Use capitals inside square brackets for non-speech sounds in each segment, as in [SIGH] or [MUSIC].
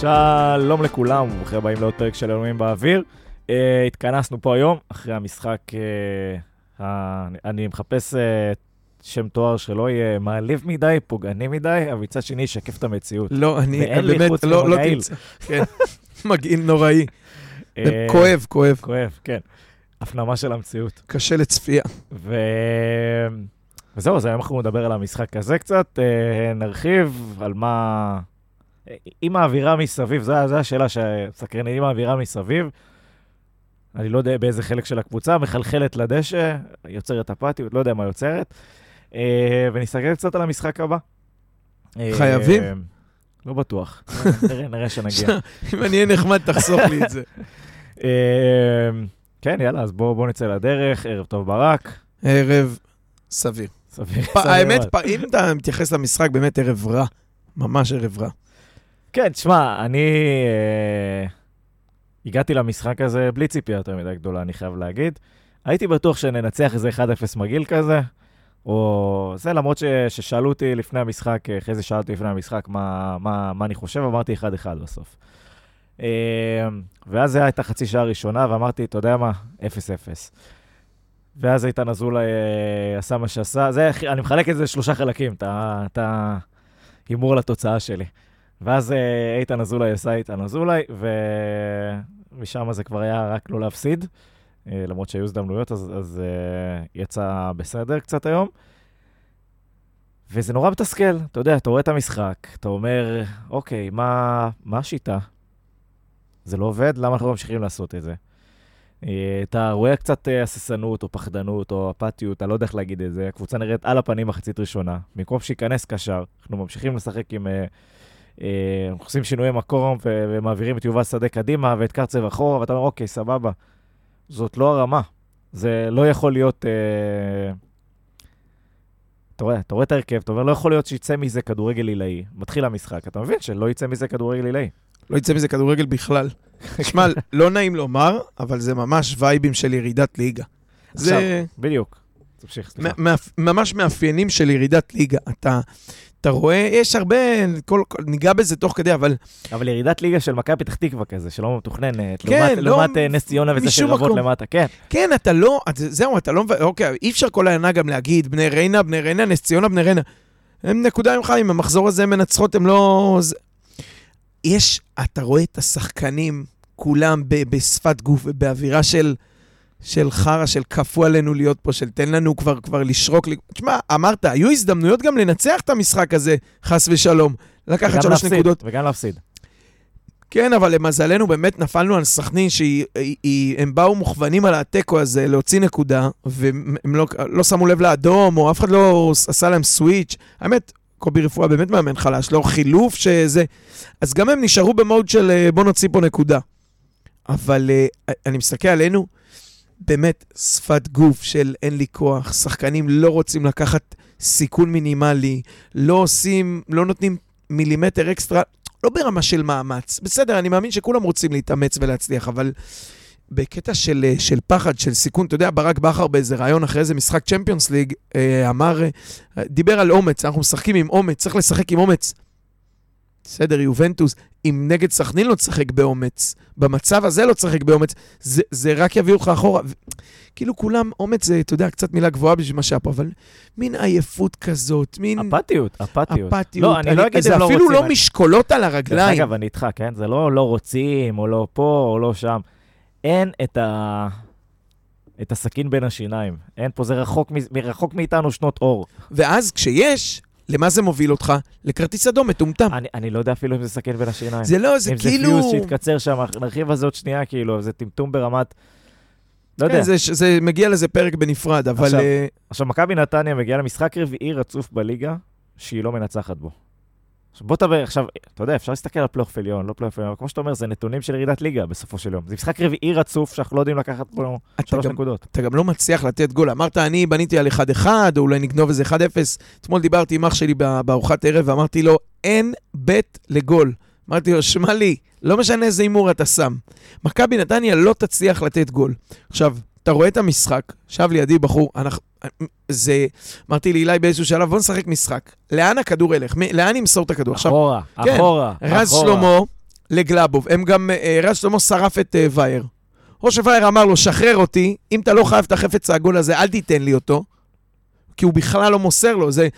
שלום לכולם, וברוכים הבאים לעוד פרק של אלוהים באוויר. Uh, התכנסנו פה היום, אחרי המשחק, uh, ה... אני מחפש uh, שם תואר שלא יהיה מעליב מדי, פוגעני מדי, אבל מצד שני ישקף את המציאות. לא, אני באמת לא לא. תמצא. כן, [LAUGHS] מגעיל נוראי. כואב, כואב. כואב, כן. הפנמה של המציאות. קשה לצפייה. ו... וזהו, אז היום אנחנו נדבר על המשחק הזה קצת, נרחיב על מה... עם האווירה מסביב, זו, השאלה שסקרנית, עם האווירה מסביב, אני לא יודע באיזה חלק של הקבוצה, מחלחלת לדשא, יוצרת אפתיות, לא יודע מה יוצרת, אה, ונסתכל קצת על המשחק הבא. אה, חייבים? לא בטוח, [LAUGHS] נראה, נראה שנגיע. אם אני אהיה נחמד, תחסוך לי את זה. [LAUGHS] אה, כן, יאללה, אז בואו בוא נצא לדרך, ערב טוב ברק. ערב סביר. סביר. האמת, אם אתה מתייחס למשחק, באמת ערב רע. ממש ערב רע. כן, תשמע, אני אה, הגעתי למשחק הזה בלי ציפייה יותר מדי גדולה, אני חייב להגיד. הייתי בטוח שננצח איזה 1-0 מגעיל כזה, או זה, למרות ש, ששאלו אותי לפני המשחק, אה, אחרי זה שאלתי לפני המשחק מה, מה, מה אני חושב, אמרתי 1-1 בסוף. אה, ואז זה היה את החצי שעה הראשונה, ואמרתי, אתה יודע מה? 0-0. ואז איתן אזולאי אה, עשה מה שעשה, זה, אני מחלק את זה לשלושה חלקים, את ההימור לתוצאה שלי. ואז אה, איתן אזולאי עשה איתן אזולאי, ומשם זה כבר היה רק לא להפסיד, אה, למרות שהיו הזדמנויות, אז, אז אה, יצא בסדר קצת היום. וזה נורא מתסכל, אתה יודע, אתה רואה את המשחק, אתה אומר, אוקיי, מה, מה השיטה? זה לא עובד, למה אנחנו ממשיכים לעשות את זה? אתה רואה קצת הססנות או פחדנות או אפתיות, אני לא יודע איך להגיד את זה. הקבוצה נראית על הפנים מחצית ראשונה. במקום שייכנס קשר, אנחנו ממשיכים לשחק עם... אה, אנחנו עושים שינויי מקום ומעבירים את יובל שדה קדימה ואת קרצב אחורה, ואתה אומר, אוקיי, סבבה. זאת לא הרמה. זה לא יכול להיות... אה, אתה רואה, אתה רואה את ההרכב, אתה אומר, לא יכול להיות שיצא מזה כדורגל עילאי. מתחיל המשחק, אתה מבין שלא יצא מזה כדורגל עילאי. לא יצא מזה כדורגל בכלל. [LAUGHS] תשמע, לא נעים לומר, אבל זה ממש וייבים של ירידת ליגה. זה בדיוק. תמשיך, סליחה. ממש מאפיינים של ירידת ליגה. אתה... אתה רואה, יש הרבה, כל, כל, ניגע בזה תוך כדי, אבל אבל ירידת ליגה של מכבי פתח תקווה כזה, שלא מתוכננת, כן, לעומת, לא לעומת אה, נס ציונה וזה שרבות מקום. למטה, כן. כן, אתה לא, זהו, אתה לא, אוקיי, אי אפשר כל העונה גם להגיד, בני ריינה, בני ריינה, נס ציונה, בני ריינה. הם נקודה ממך, אם המחזור הזה מנצחות, הם לא... זה... יש, אתה רואה את השחקנים, כולם ב- בשפת גוף ובאווירה של, של חרא, של כפו עלינו להיות פה, של תן לנו כבר, כבר לשרוק. תשמע, אמרת, היו הזדמנויות גם לנצח את המשחק הזה, חס ושלום. לקחת שלוש להפסיד, נקודות. וגם להפסיד. כן, אבל למזלנו באמת נפלנו על סכנין שהם באו מוכוונים על התיקו הזה להוציא נקודה, והם לא, לא שמו לב לאדום, או אף אחד לא עשה להם סוויץ'. האמת, קובי רפואה באמת מאמן חלש, לא חילוף שזה... אז גם הם נשארו במוד של אה, בוא נוציא פה נקודה. אבל אה, אני מסתכל עלינו, באמת שפת גוף של אין לי כוח, שחקנים לא רוצים לקחת סיכון מינימלי, לא עושים, לא נותנים מילימטר אקסטרה, לא ברמה של מאמץ. בסדר, אני מאמין שכולם רוצים להתאמץ ולהצליח, אבל בקטע של, אה, של פחד, של סיכון, אתה יודע, ברק בכר באיזה ראיון אחרי איזה משחק צ'מפיונס ליג, אה, אמר, אה, דיבר על אומץ, אנחנו משחקים עם אומץ, צריך לשחק עם אומץ. בסדר, יובנטוס, אם נגד סכנין לא תשחק באומץ, במצב הזה לא תשחק באומץ, זה, זה רק יביא אותך אחורה. ו- כאילו כולם, אומץ זה, אתה יודע, קצת מילה גבוהה בשביל מה שהיה פה, אבל מין עייפות כזאת, מין אפתיות, אפתיות. אפתיות. לא, אני לא אגיד זה הם לא רוצים. אפילו לא אני- משקולות על דרך הרגליים. אגב, אני איתך, כן? זה לא לא רוצים, או לא פה, או לא שם. אין את ה... את הסכין בין השיניים. אין פה, זה רחוק, מ- רחוק מאיתנו שנות אור. ואז כשיש, למה זה מוביל אותך? לכרטיס אדום מטומטם. אני, אני לא יודע אפילו אם זה סכין בין השיניים. זה לא, זה אם זה כאילו... פיוז שהתקצר שם, נרחיב על זה עוד שנייה, כאילו, זה טמטום ברמת... לא יודע. כן, זה, זה מגיע לזה פרק בנפרד, אבל... עכשיו- אה, עכשיו, מכבי נתניה מגיעה למשחק רביעי רצוף בליגה, שהיא לא מנצחת בו. עכשיו, בוא תדבר, עכשיו, אתה יודע, אפשר להסתכל על פלייאוף עליון, לא פלייאוף עליון, אבל כמו שאתה אומר, זה נתונים של ירידת ליגה בסופו של יום. זה משחק רביעי רצוף שאנחנו לא יודעים לקחת אתה שלוש גם, נקודות. אתה גם לא מצליח לתת גול. אמרת, אני בניתי על 1-1, או אולי נגנוב איזה 1-0. אתמול דיברתי עם אח שלי בא- בארוחת ערב, ואמרתי לו, אין בית לגול. אמרתי לו, שמע לי, לא משנה איזה הימור אתה שם. מכבי נתניה לא תצליח לתת גול. עכשיו, אתה רואה את המשחק, ישב לידי בחור, אנחנו, זה, אמרתי לאילי באיזשהו שלב, בוא נשחק משחק. לאן הכדור ילך? מי- לאן ימסור את הכדור? עכשיו, אחורה, כן, אחורה, רז אחורה. שלמה, לגלאבוב. הם גם, אה, רז שלמה שרף את אה, וייר. או שווייר אמר לו, שחרר אותי, אם אתה לא חייב את החפץ העגול הזה, אל תיתן לי אותו. כי הוא בכלל לא מוסר לו, זה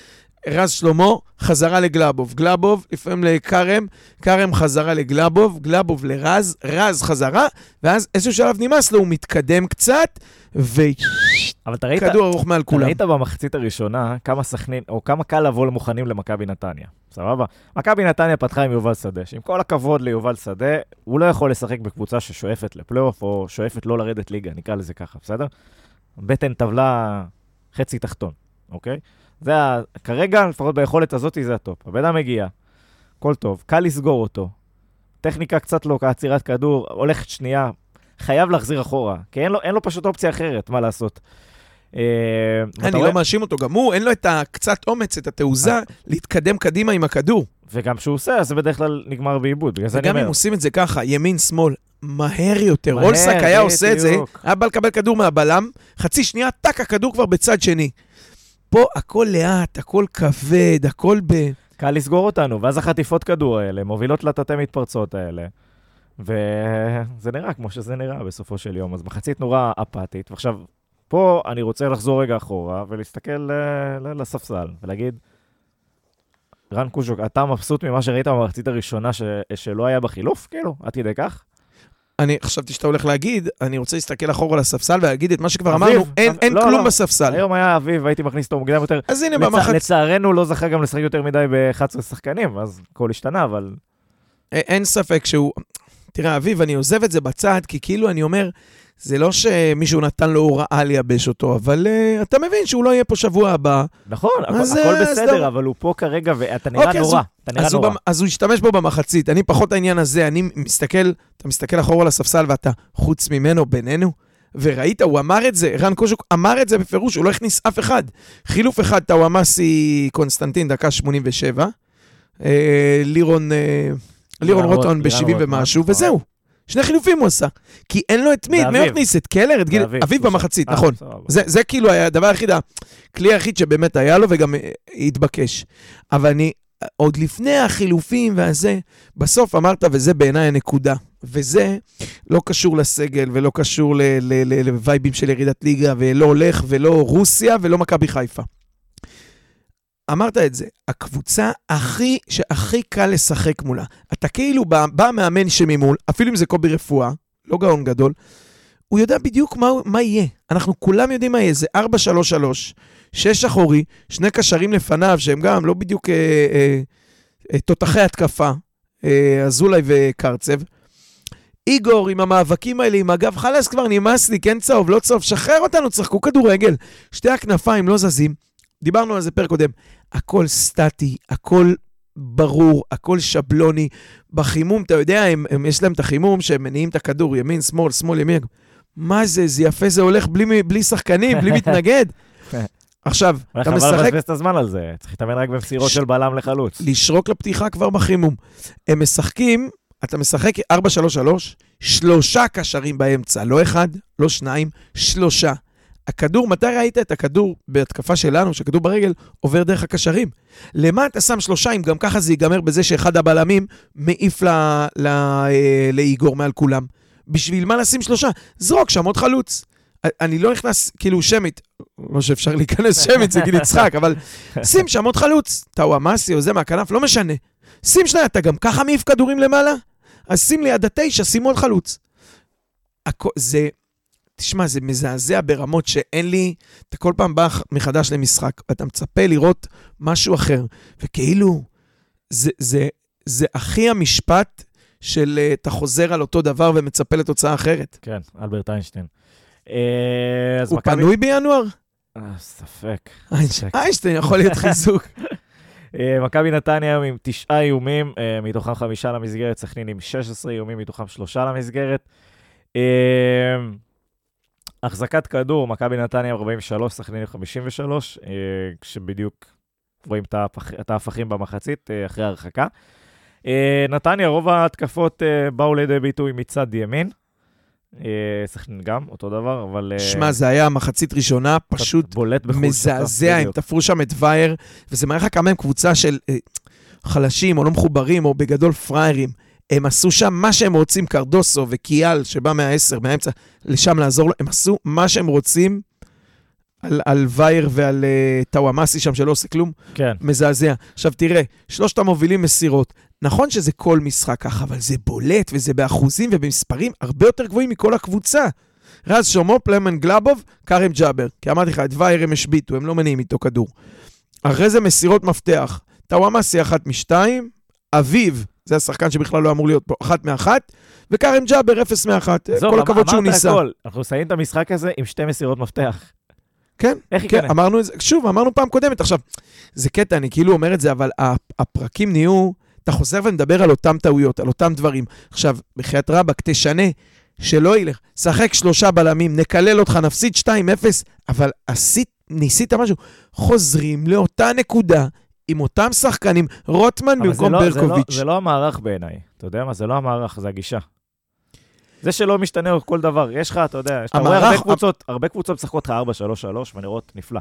רז שלמה, חזרה לגלאבוב. גלאבוב, לפעמים לכרם, כרם חזרה לגלאבוב, גלאבוב לרז, רז חזרה, ואז איזשהו שלב נמאס לו, הוא מתקדם קצת, אבל אתה ראית, וכדור ארוך מעל כולם. ראית במחצית הראשונה כמה סכנין, או כמה קל לבוא למוכנים למכבי נתניה, סבבה? מכבי נתניה פתחה עם יובל שדה, שעם כל הכבוד ליובל שדה, הוא לא יכול לשחק בקבוצה ששואפת לפלייאוף, או שואפת לא לרדת ליגה, נקרא לזה ככה, בסדר? בטן טבלה חצי תחתון, אוקיי? זה ה... כרגע, לפחות ביכולת הזאת, זה הטופ. הבן אדם מגיע, הכל טוב, קל לסגור אותו. טכניקה קצת לא, עצירת כדור, הולכת שנייה, חייב להחזיר אחורה, כי אין לו, אין לו פשוט אופציה אחרת, מה לעשות. אה, אני רואה- לא מאשים אותו, גם הוא, אין לו את הקצת אומץ, את התעוזה, להתקדם קדימה עם הכדור. וגם כשהוא עושה, אז זה בדרך כלל נגמר בעיבוד, בגלל זה אני וגם אם אומר. עושים את זה ככה, ימין-שמאל, מהר יותר. מהר, אולסק היה עושה את זה. היה בא לקבל כדור מהבלם, חצי שנייה, טאק, הכדור כבר בצד שני. פה הכל לאט, הכל כבד, הכל ב... קל לסגור אותנו, ואז החטיפות כדור האלה מובילות לתתי מתפרצות האלה. וזה נראה כמו שזה נראה בסופו של יום. אז מחצית נורא אפאתית, ועכשיו, פה אני רוצה לחזור רגע אחורה ולהסתכל אה, ל- לספסל ולהגיד, רן קוז'וק, אתה מבסוט ממה שראית במחצית הראשונה ש... שלא היה בחילוף? כאילו, עד כדי כך? אני חשבתי שאתה הולך להגיד, אני רוצה להסתכל אחורה לספסל ולהגיד את מה שכבר אביב, אמרנו, אין, אין לא, כלום לא. בספסל. היום היה אביב, והייתי מכניס אותו מוקדם יותר. אז הנה, לצ... במחצ... לצערנו לא זכה גם לשחק יותר מדי ב-11 שחקנים, אז הכל השתנה, אבל אין ספק שהוא... תראה, אביב, אני עוזב את זה בצד, כי כאילו אני אומר, זה לא שמישהו נתן לו הוראה לייבש אותו, אבל uh, אתה מבין שהוא לא יהיה פה שבוע הבא. נכון, אז, הכל אה, אז בסדר, לא. אבל הוא פה כרגע, ואתה נראה אוקיי, אז נורא. הוא- אתה נראה אז הוא, נורא. במ... אז הוא השתמש בו במחצית. אני פחות העניין הזה, אני מסתכל, אתה מסתכל אחורה לספסל ואתה חוץ ממנו, בינינו, וראית, הוא אמר את זה, רן קוז'וך אמר את זה בפירוש, הוא לא הכניס אף אחד. חילוף אחד, הוואמאסי, קונסטנטין, דקה 87. אה, לירון, אה, לירון לירון רוטמן רוט- ב-70 לירון רוטמן, ומשהו, נכון. וזהו. שני חילופים הוא עשה. כי אין לו את מי, את מי הוא. הכניס? את קלר? את גיל... אביב. במחצית, אה, נכון. זה, זה כאילו היה הדבר היחיד, הכלי היחיד שבאמת היה לו וגם אה, התבקש. אבל אני, עוד לפני החילופים והזה, בסוף אמרת, וזה בעיניי הנקודה. וזה לא קשור לסגל ולא קשור ל- ל- ל- לווייבים של ירידת ליגה, ולא הולך ולא רוסיה ולא מכבי חיפה. אמרת את זה, הקבוצה הכי, שהכי קל לשחק מולה. אתה כאילו בא, בא מאמן שממול, אפילו אם זה קובי רפואה, לא גאון גדול, הוא יודע בדיוק מה, מה יהיה. אנחנו כולם יודעים מה יהיה, זה 4-3-3, שש אחורי, שני קשרים לפניו, שהם גם לא בדיוק אה, אה, אה, תותחי התקפה, אה, אזולאי וקרצב. איגור עם המאבקים האלה, עם הגב, חלאס כבר נמאס לי, כן צהוב, לא צהוב, שחרר אותנו, צחקו כדורגל. שתי הכנפיים לא זזים. דיברנו על זה פרק קודם. הכל סטטי, הכל ברור, הכל שבלוני. בחימום, אתה יודע, הם, הם, יש להם את החימום שהם מניעים את הכדור, ימין, שמאל, שמאל, ימין. מה זה, זה יפה, זה הולך בלי, בלי שחקנים, בלי מתנגד. [LAUGHS] עכשיו, אתה חבל משחק לבזבז את הזמן על זה, צריך להתאמן רק במסירות ש- של בלם לחלוץ. לשרוק לפתיחה כבר בחימום. הם משחקים, אתה משחק 4-3-3, שלושה קשרים באמצע, לא אחד, לא שניים, שלושה. הכדור, מתי ראית את הכדור בהתקפה שלנו, שהכדור ברגל עובר דרך הקשרים? למה אתה שם שלושה אם גם ככה זה ייגמר בזה שאחד הבלמים מעיף אה, לאיגור מעל כולם? בשביל מה לשים שלושה? זרוק שם עוד חלוץ. אני לא נכנס, כאילו, שמית, לא שאפשר להיכנס [LAUGHS] שמית, זה גיל יצחק, אבל [LAUGHS] שים שם עוד חלוץ. טאוואמאסי או זה מהכנף, לא משנה. שים שניה, אתה גם ככה מעיף כדורים למעלה? אז שים ליד התשע, שים עוד חלוץ. הכ... זה, תשמע, זה מזעזע ברמות שאין לי, אתה כל פעם בא מחדש למשחק, ואתה מצפה לראות משהו אחר, וכאילו, זה, זה, זה הכי המשפט של אה, אתה חוזר על אותו דבר ומצפה לתוצאה אחרת. כן, אלברט איינשטיין. אה, הוא מכבי- פנוי בינואר? אה, ספק. איינשטיין איינשטיין יכול להיות חיזוק. [LAUGHS] אה, מכבי נתניה היום עם תשעה איומים, מתוכם חמישה למסגרת, סכנין עם 16 איומים, מתוכם שלושה למסגרת. החזקת כדור, מכבי נתניה עם 43, סכנין עם 53, אה, כשבדיוק רואים את ההפכים במחצית אה, אחרי הרחקה. אה, נתניה, רוב ההתקפות באו לידי ביטוי מצד ימין. סכנין גם, אותו דבר, אבל... שמע, זה היה מחצית ראשונה, פשוט. מזעזע, הם. תפרו שם את וייר, וזה מראה לך כמה הם קבוצה של חלשים או לא מחוברים, או בגדול פראיירים. הם עשו שם מה שהם רוצים, קרדוסו וקיאל, שבא מהעשר, מהאמצע, לשם לעזור לו, הם עשו מה שהם רוצים על, על וייר ועל uh, טוואמאסי שם, שלא עושה כלום. כן. מזעזע. עכשיו תראה, שלושת המובילים מסירות. נכון שזה כל משחק ככה, אבל זה בולט וזה באחוזים ובמספרים הרבה יותר גבוהים מכל הקבוצה. רז שלמה, פלמן גלאבוב, כרם ג'אבר. כי אמרתי לך, את וייר הם השביתו, הם לא מניעים איתו כדור. אחרי זה מסירות מפתח. טוואמאסי אחת משתיים, אביב, זה השחקן שבכלל לא אמור להיות פה, אחת מאחת, וכרם ג'אבר אפס מאחת. כל אמ- הכבוד שהוא אמרת ניסה. הכל. אנחנו מסיימים את המשחק הזה עם שתי מסירות מפתח. כן, איך כן, ייכנס? אמרנו את זה, שוב, אמרנו פעם קודמת. עכשיו, זה קטע, אני כאילו אומר את זה, אבל הפ- הפרקים נהיו, אתה חוזר ומדבר על אותם טעויות, על אותם דברים. עכשיו, בחייאת רבאק, תשנה, שלא ילך. שחק שלושה בלמים, נקלל אותך, נפסיד 2-0, אבל עשית, ניסית משהו. חוזרים לאותה נקודה. עם אותם שחקנים, רוטמן במקום לא- זה לא- ברקוביץ'. זה לא המערך בעיניי. אתה יודע מה? זה לא המערך, זה הגישה. זה שלא משתנה כל דבר. יש לך, אתה יודע, אתה רואה הרבה קבוצות, הרבה קבוצות משחקות לך 4-3-3 ונראות נפלא.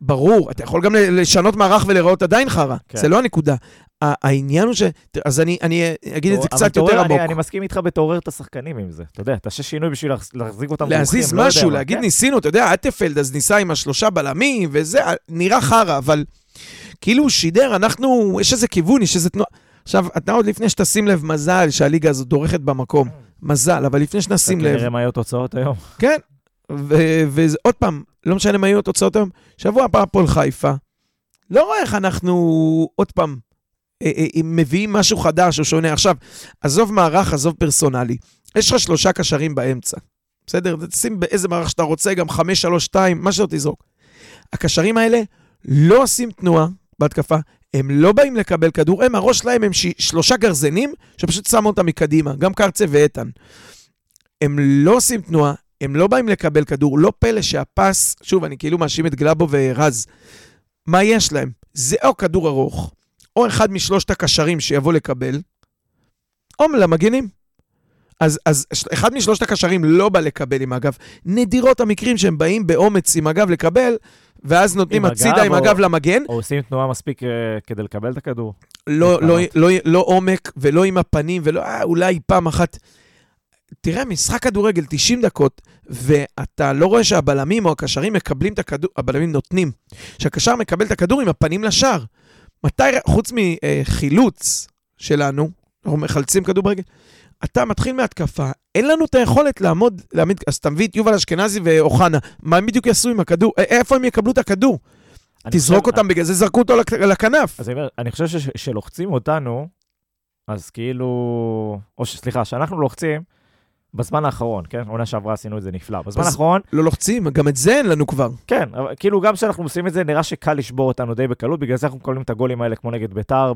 ברור, אתה יכול גם לשנות מערך ולראות עדיין חרא, כן. זה לא הנקודה. העניין הוא ש... אז אני, אני אגיד את זה קצת יותר אני- עמוק. אני מסכים איתך בתעורר את השחקנים עם זה. אתה יודע, תעשה שינוי בשביל להחז- להחזיק אותם להזיז לא משהו, מה. להגיד כן. ניסינו, אתה יודע, אטפלד אז ניסה עם השלושה בלמים, וזה נראה חרא, אבל כאילו הוא שידר, אנחנו, יש איזה כיוון, יש איזה תנועה. עכשיו, אתה עוד לפני שתשים לב, מזל שהליגה הזאת דורכת במקום. מזל, אבל לפני שנשים לב, נראה מה יהיו התוצאות היום. כן, ועוד פעם, לא משנה מה יהיו התוצאות היום, שבוע הבא הפועל חיפה. לא רואה איך אנחנו עוד פעם אה, אה, אה, מביאים משהו חדש או שונה. עכשיו, עזוב מערך, עזוב פרסונלי. יש לך שלושה קשרים באמצע, בסדר? תשים באיזה מערך שאתה רוצה, גם חמש, שלוש, שתיים, מה שלא תזרוק. הקשרים האלה לא עושים תנועה בהתקפה, הם לא באים לקבל כדור, הם, הראש שלהם הם ש... שלושה גרזנים שפשוט שמו אותם מקדימה, גם קרצה ואיתן. הם לא עושים תנועה, הם לא באים לקבל כדור, לא פלא שהפס, שוב, אני כאילו מאשים את גלאבו ורז, מה יש להם? זה או כדור ארוך, או אחד משלושת הקשרים שיבוא לקבל, או למגנים. אז, אז אחד משלושת הקשרים לא בא לקבל עם הגב. נדירות המקרים שהם באים באומץ עם הגב לקבל, ואז נותנים הצידה עם הגב למגן. או עושים תנועה מספיק אה, כדי לקבל את הכדור. לא, לא. לא, לא עומק ולא עם הפנים, ולא, אה, אולי פעם אחת. תראה, משחק כדורגל 90 דקות, ואתה לא רואה שהבלמים או הקשרים מקבלים את הכדור, הבלמים נותנים. שהקשר מקבל את הכדור עם הפנים לשער. מתי, חוץ מחילוץ שלנו, אנחנו מחלצים כדור ברגל, אתה מתחיל מהתקפה, אין לנו את היכולת לעמוד, להעמיד, אז אתה מביא את יובל אשכנזי ואוחנה, מה הם בדיוק יעשו עם הכדור? איפה הם יקבלו את הכדור? אני תזרוק חושב- אותם, בגלל זה זרקו אותו לכ- לכנף. אז אני אומר, אני חושב שש- שלוחצים אותנו, אז כאילו... או סליחה, שאנחנו לוחצים בזמן האחרון, כן? עונה שעברה עשינו את זה נפלא. בזמן האחרון, לא לוחצים, גם את זה אין לנו כבר. כן, אבל כאילו גם כשאנחנו עושים את זה, נראה שקל לשבור אותנו די בקלות, בגלל זה אנחנו מקבלים את הגולים האלה כמו נגד ביתר,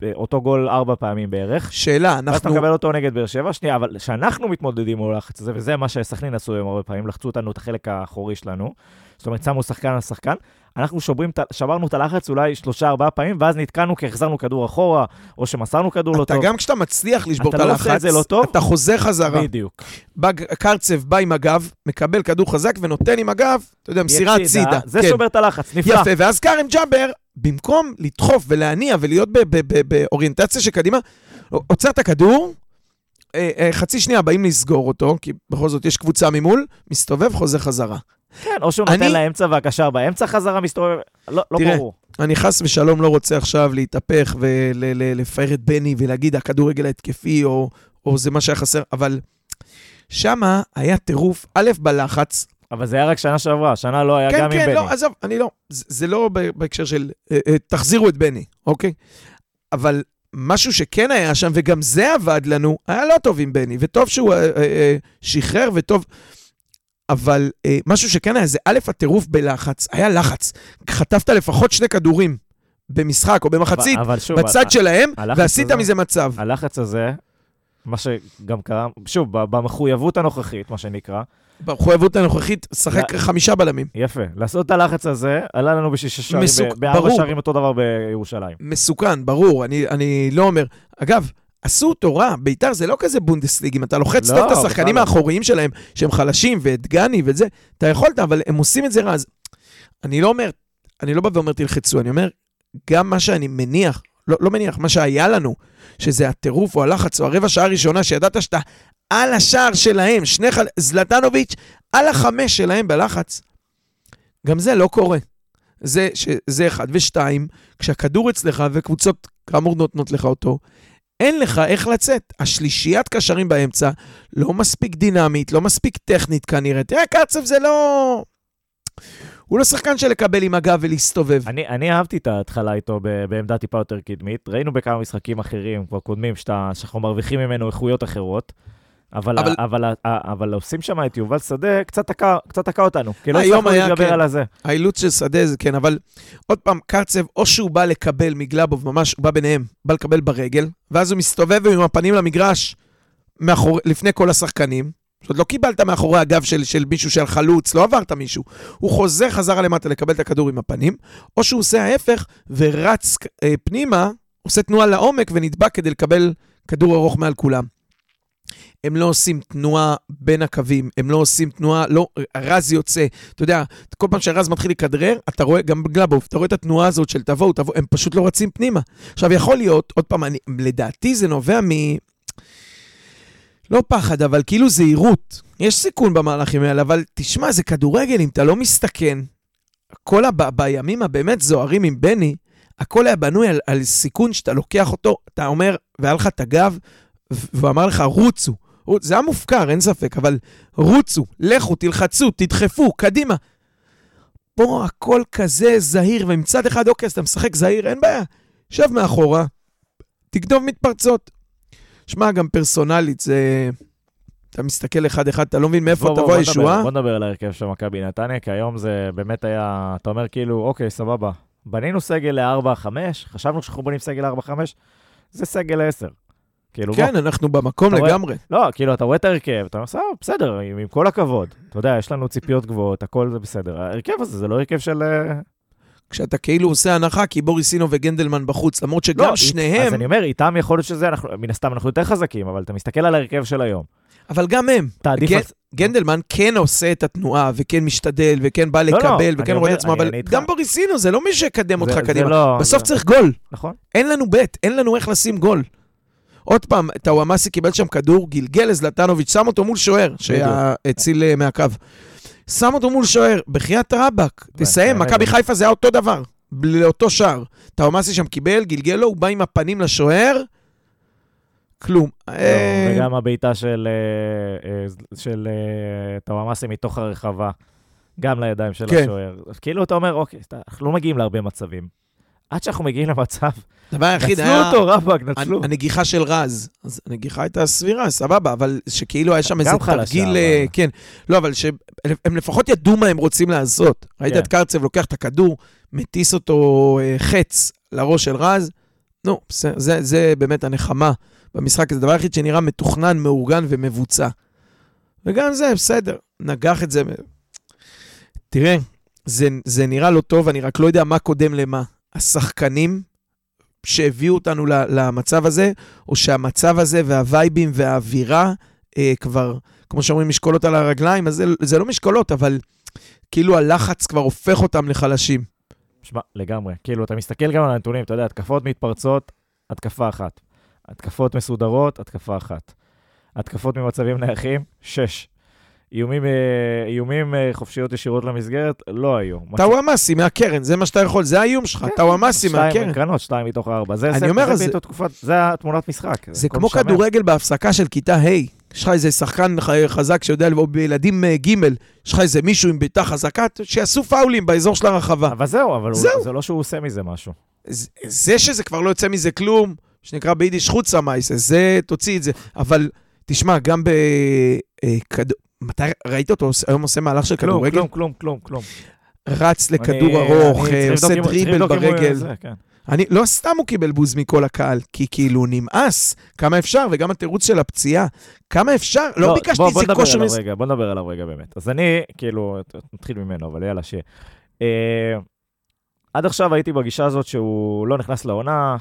באותו גול ארבע פעמים בערך. שאלה, אנחנו... מקבל אותו נגד באר שבע, שנייה, אבל כשאנחנו מתמודדים מול הלחץ הזה, וזה מה שסכנין עשו היום הרבה פעמים, לחצו אותנו את החלק האחורי שלנו, זאת אומרת, שמו שחקן על שחקן, אנחנו שוברים, שברנו את הלחץ אולי שלושה, ארבעה פעמים, ואז נתקענו כי החזרנו כדור אחורה, או שמסרנו כדור לא אתה טוב. גם כשאתה מצליח לשבור את אתה לא הלחץ, עושה את זה לא טוב? אתה חוזר חזרה. בדיוק. קרצב בא עם הגב, מקבל כדור חזק ונותן עם הגב, אתה יודע, מסירה הצידה. זה כן. שובר את הלחץ, נפלא. יפה, ואז כרם ג'אבר, במקום לדחוף ולהניע ולהיות באוריינטציה שקדימה, עוצר את הכדור, אה, אה, חצי שנייה באים לסגור אותו, כי בכל זאת יש קבוצה ממול, מסתובב, חוזר חזרה. כן, או שהוא נותן אני- לאמצע והקשר באמצע חזרה מסתובב, לא לא תראה, ברור. אני חס ושלום לא רוצה עכשיו להתהפך ולפאר את בני ולהגיד הכדורגל ההתקפי או, או זה מה שהיה חסר, אבל שמה היה טירוף, א', בלחץ. אבל זה היה רק שנה שעברה, שנה לא היה כן, גם עם כן, בני. לא, עזוב, אני לא, זה, זה לא בהקשר של אה, אה, תחזירו את בני, אוקיי? אבל משהו שכן היה שם, וגם זה עבד לנו, היה לא טוב עם בני, וטוב שהוא אה, אה, אה, שחרר וטוב. אבל אה, משהו שכן היה, זה א', הטירוף בלחץ, היה לחץ. חטפת לפחות שני כדורים במשחק או במחצית, אבל שוב, בצד ה- שלהם, ועשית הזה- מזה מצב. הלחץ הזה, מה שגם קרה, שוב, במחויבות הנוכחית, מה שנקרא, במחויבות הנוכחית, שחק. חמישה בלמים. יפה. לעשות את הלחץ הזה, עלה לנו בשישה שערים, מסוק- בארבע. שערים אותו דבר בירושלים. מסוכן, ברור, אני, אני לא אומר. אגב, עשו אותו רע, ביתר זה לא כזה בונדסליג, אם אתה לוחץ לא, טוב את השחקנים לא. האחוריים שלהם, שהם חלשים, ואת גני ואת זה, אתה יכולת, אבל הם עושים את זה רע. אז אני לא אומר, אני לא בא ואומר תלחצו, אני אומר, גם מה שאני מניח, לא, לא מניח, מה שהיה לנו, שזה הטירוף או הלחץ או הרבע שעה הראשונה, שידעת שאתה על השער שלהם, שני חל... זלטנוביץ', על החמש שלהם בלחץ. גם זה לא קורה. זה, ש... זה אחד. ושתיים, כשהכדור אצלך וקבוצות כאמור נותנות לך אותו, אין לך איך לצאת. השלישיית קשרים באמצע לא מספיק דינמית, לא מספיק טכנית כנראה. תראה, קרצב זה לא... הוא לא שחקן של לקבל עם הגב ולהסתובב. אני, אני אהבתי את ההתחלה איתו ב- בעמדה טיפה יותר קדמית. ראינו בכמה משחקים אחרים, כבר קודמים, שאתה, שאנחנו מרוויחים ממנו איכויות אחרות. אבל, אבל- אבל, אבל, אבל עושים שם את יובל שדה, קצת תקע, קצת תקע אותנו. כי לא הצלחנו להתגבר כן. על הזה. האילוץ של שדה זה כן, אבל עוד פעם, קרצב, או שהוא בא לקבל מגלבוב, ממש, הוא בא ביניהם, בא לקבל ברגל, ואז הוא מסתובב עם הפנים למגרש מאחור, לפני כל השחקנים. זאת לא קיבלת מאחורי הגב של, של מישהו של חלוץ, לא עברת מישהו. הוא חוזר חזרה למטה לקבל את הכדור עם הפנים, או שהוא עושה ההפך ורץ אה, פנימה, עושה תנועה לעומק ונדבק כדי לקבל כדור ארוך מעל כולם. הם לא עושים תנועה בין הקווים, הם לא עושים תנועה, לא, רז יוצא. אתה יודע, כל פעם שרז מתחיל לכדרר, אתה רואה, גם בגלבוב, אתה רואה את התנועה הזאת של תבואו, תבואו, הם פשוט לא רצים פנימה. עכשיו, יכול להיות, עוד פעם, אני, לדעתי זה נובע מ... לא פחד, אבל כאילו זהירות. יש סיכון במהלכים האלה, אבל תשמע, זה כדורגל, אם אתה לא מסתכן, כל הב... בימים הבאמת זוהרים עם בני, הכל היה בנוי על, על סיכון שאתה לוקח אותו, אתה אומר, והיה לך את הגב, והוא אמר לך, רוצו. זה היה מופקר, אין ספק, אבל רוצו, לכו, תלחצו, תדחפו, קדימה. פה הכל כזה זהיר, ומצד אחד, אוקיי, אז אתה משחק זהיר, אין בעיה. שב מאחורה, תגנוב מתפרצות. שמע, גם פרסונלית, זה... אתה מסתכל אחד-אחד, אתה לא מבין מאיפה בוא, בוא, תבוא בוא הישועה. בוא נדבר על ההרכב של מכבי נתניה, כי היום זה באמת היה, אתה אומר כאילו, אוקיי, סבבה. בנינו סגל ל-4-5, חשבנו שאנחנו בונים סגל ל-4-5, זה סגל ל-10. כאילו, בוא, כן, אנחנו במקום אתה רואה- לגמרי. לא, כאילו, אתה רואה את ההרכב, אתה אומר, בסדר, עם, עם כל הכבוד. אתה יודע, יש לנו ציפיות גבוהות, הכל זה בסדר. ההרכב הזה זה לא הרכב של... אה, כשאתה כאילו עושה הנחה, כי בוריסינו וגנדלמן בחוץ, למרות שגם לא, שניהם, אז אני אומר, איתם יכול להיות שזה, אנחנו, מן הסתם אנחנו יותר חזקים, אבל אתה מסתכל על ההרכב של היום. אבל גם הם. תעדיף... גן- גנדלמן כן עושה את התנועה, וכן משתדל, וכן בא לא, לא, לקבל, אני וכן רואה את עצמו, אבל אני. גם בוריסינו זה לא מי שיקדם אותך זה- זה קדימה. לא- בסוף זה- צריך גול. נכון. אין לנו בית, אין לנו איך לשים גול. עוד פעם, טאוואמאסי קיבל שם כדור, גלגל לזלטנוביץ', שם אותו מול שוער, שהציל אה, מהקו. שם אותו מול שוער, בחייאת רבאק, תסיים, באמת. מכבי חיפה זה היה אותו דבר, לאותו שער. טאוואמאסי שם קיבל, גלגל לו, הוא בא עם הפנים לשוער, כלום. לא, אה, וגם הבעיטה של, אה, אה, אה, טוואמאסי מתוך הרחבה, גם לידיים של כן. השוער. כאילו אתה אומר, אוקיי, אנחנו לא מגיעים להרבה מצבים. עד שאנחנו מגיעים למצב, הדבר היחיד נצלו היה... אותו, רבאק, נצלו. הנגיחה של רז, אז הנגיחה הייתה סבירה, סבבה, אבל שכאילו היה שם איזה תרגיל, אה, כן. לא, אבל שהם לפחות ידעו מה הם רוצים לעשות. ראית כן. את קרצב לוקח את הכדור, מטיס אותו אה, חץ לראש של רז, נו, זה, זה באמת הנחמה במשחק הזה. הדבר היחיד שנראה מתוכנן, מאורגן ומבוצע. וגם זה, בסדר, נגח את זה. תראה, זה, זה נראה לא טוב, אני רק לא יודע מה קודם למה. השחקנים שהביאו אותנו למצב הזה, או שהמצב הזה והווייבים והאווירה אה, כבר, כמו שאומרים, משקולות על הרגליים, אז זה, זה לא משקולות, אבל כאילו הלחץ כבר הופך אותם לחלשים. שמע, לגמרי. כאילו, אתה מסתכל גם על הנתונים, אתה יודע, התקפות מתפרצות, התקפה אחת. התקפות מסודרות, התקפה אחת. התקפות ממצבים נייחים, שש. איומים, אה, איומים אה, חופשיות ישירות למסגרת, לא היו. טאוואמאסי מהקרן, זה מה שאתה יכול, זה האיום שלך, כן, טאוואמאסי שתיים מהקרן. קרנות, שתיים מתוך ארבע. זה, אני זה, אומר, זה, זה, זה- זה, תקופת, זה התמונת משחק. זה הכל כמו. כדורגל בהפסקה של כיתה ה', יש לך איזה שחקן חזק שיודע, או בילדים אה, ג', יש לך איזה מישהו עם בעיטה חזקה, שיעשו פאולים באזור של הרחבה. אבל זהו, אבל זהו. הוא, זה לא שהוא עושה מזה משהו. זה- זה שזה כבר לא יוצא מזה כלום, שנקרא ביידיש חוצה מייסה, זה, תוציא את זה. אבל תשמע, גם בכדור... מתי ראית אותו היום עושה מהלך של כלום, כדורגל? כלום, כלום, כלום, כלום. רץ לכדור אני- ארוך, אני אה, עושה צריך דריבל ברגל. זה, כן. אני, לא סתם הוא קיבל בוז מכל הקהל, כי כאילו נמאס, כמה אפשר, וגם התירוץ של הפציעה, כמה אפשר, לא, ביקשתי בוא, בוא איזה נדבר כושר... מס- רגע, בוא נדבר עליו רגע באמת. אז אני, כאילו, נתחיל ממנו, אבל יאללה, שיהיה. אה, עד עכשיו הייתי בגישה הזאת שהוא לא נכנס לעונה,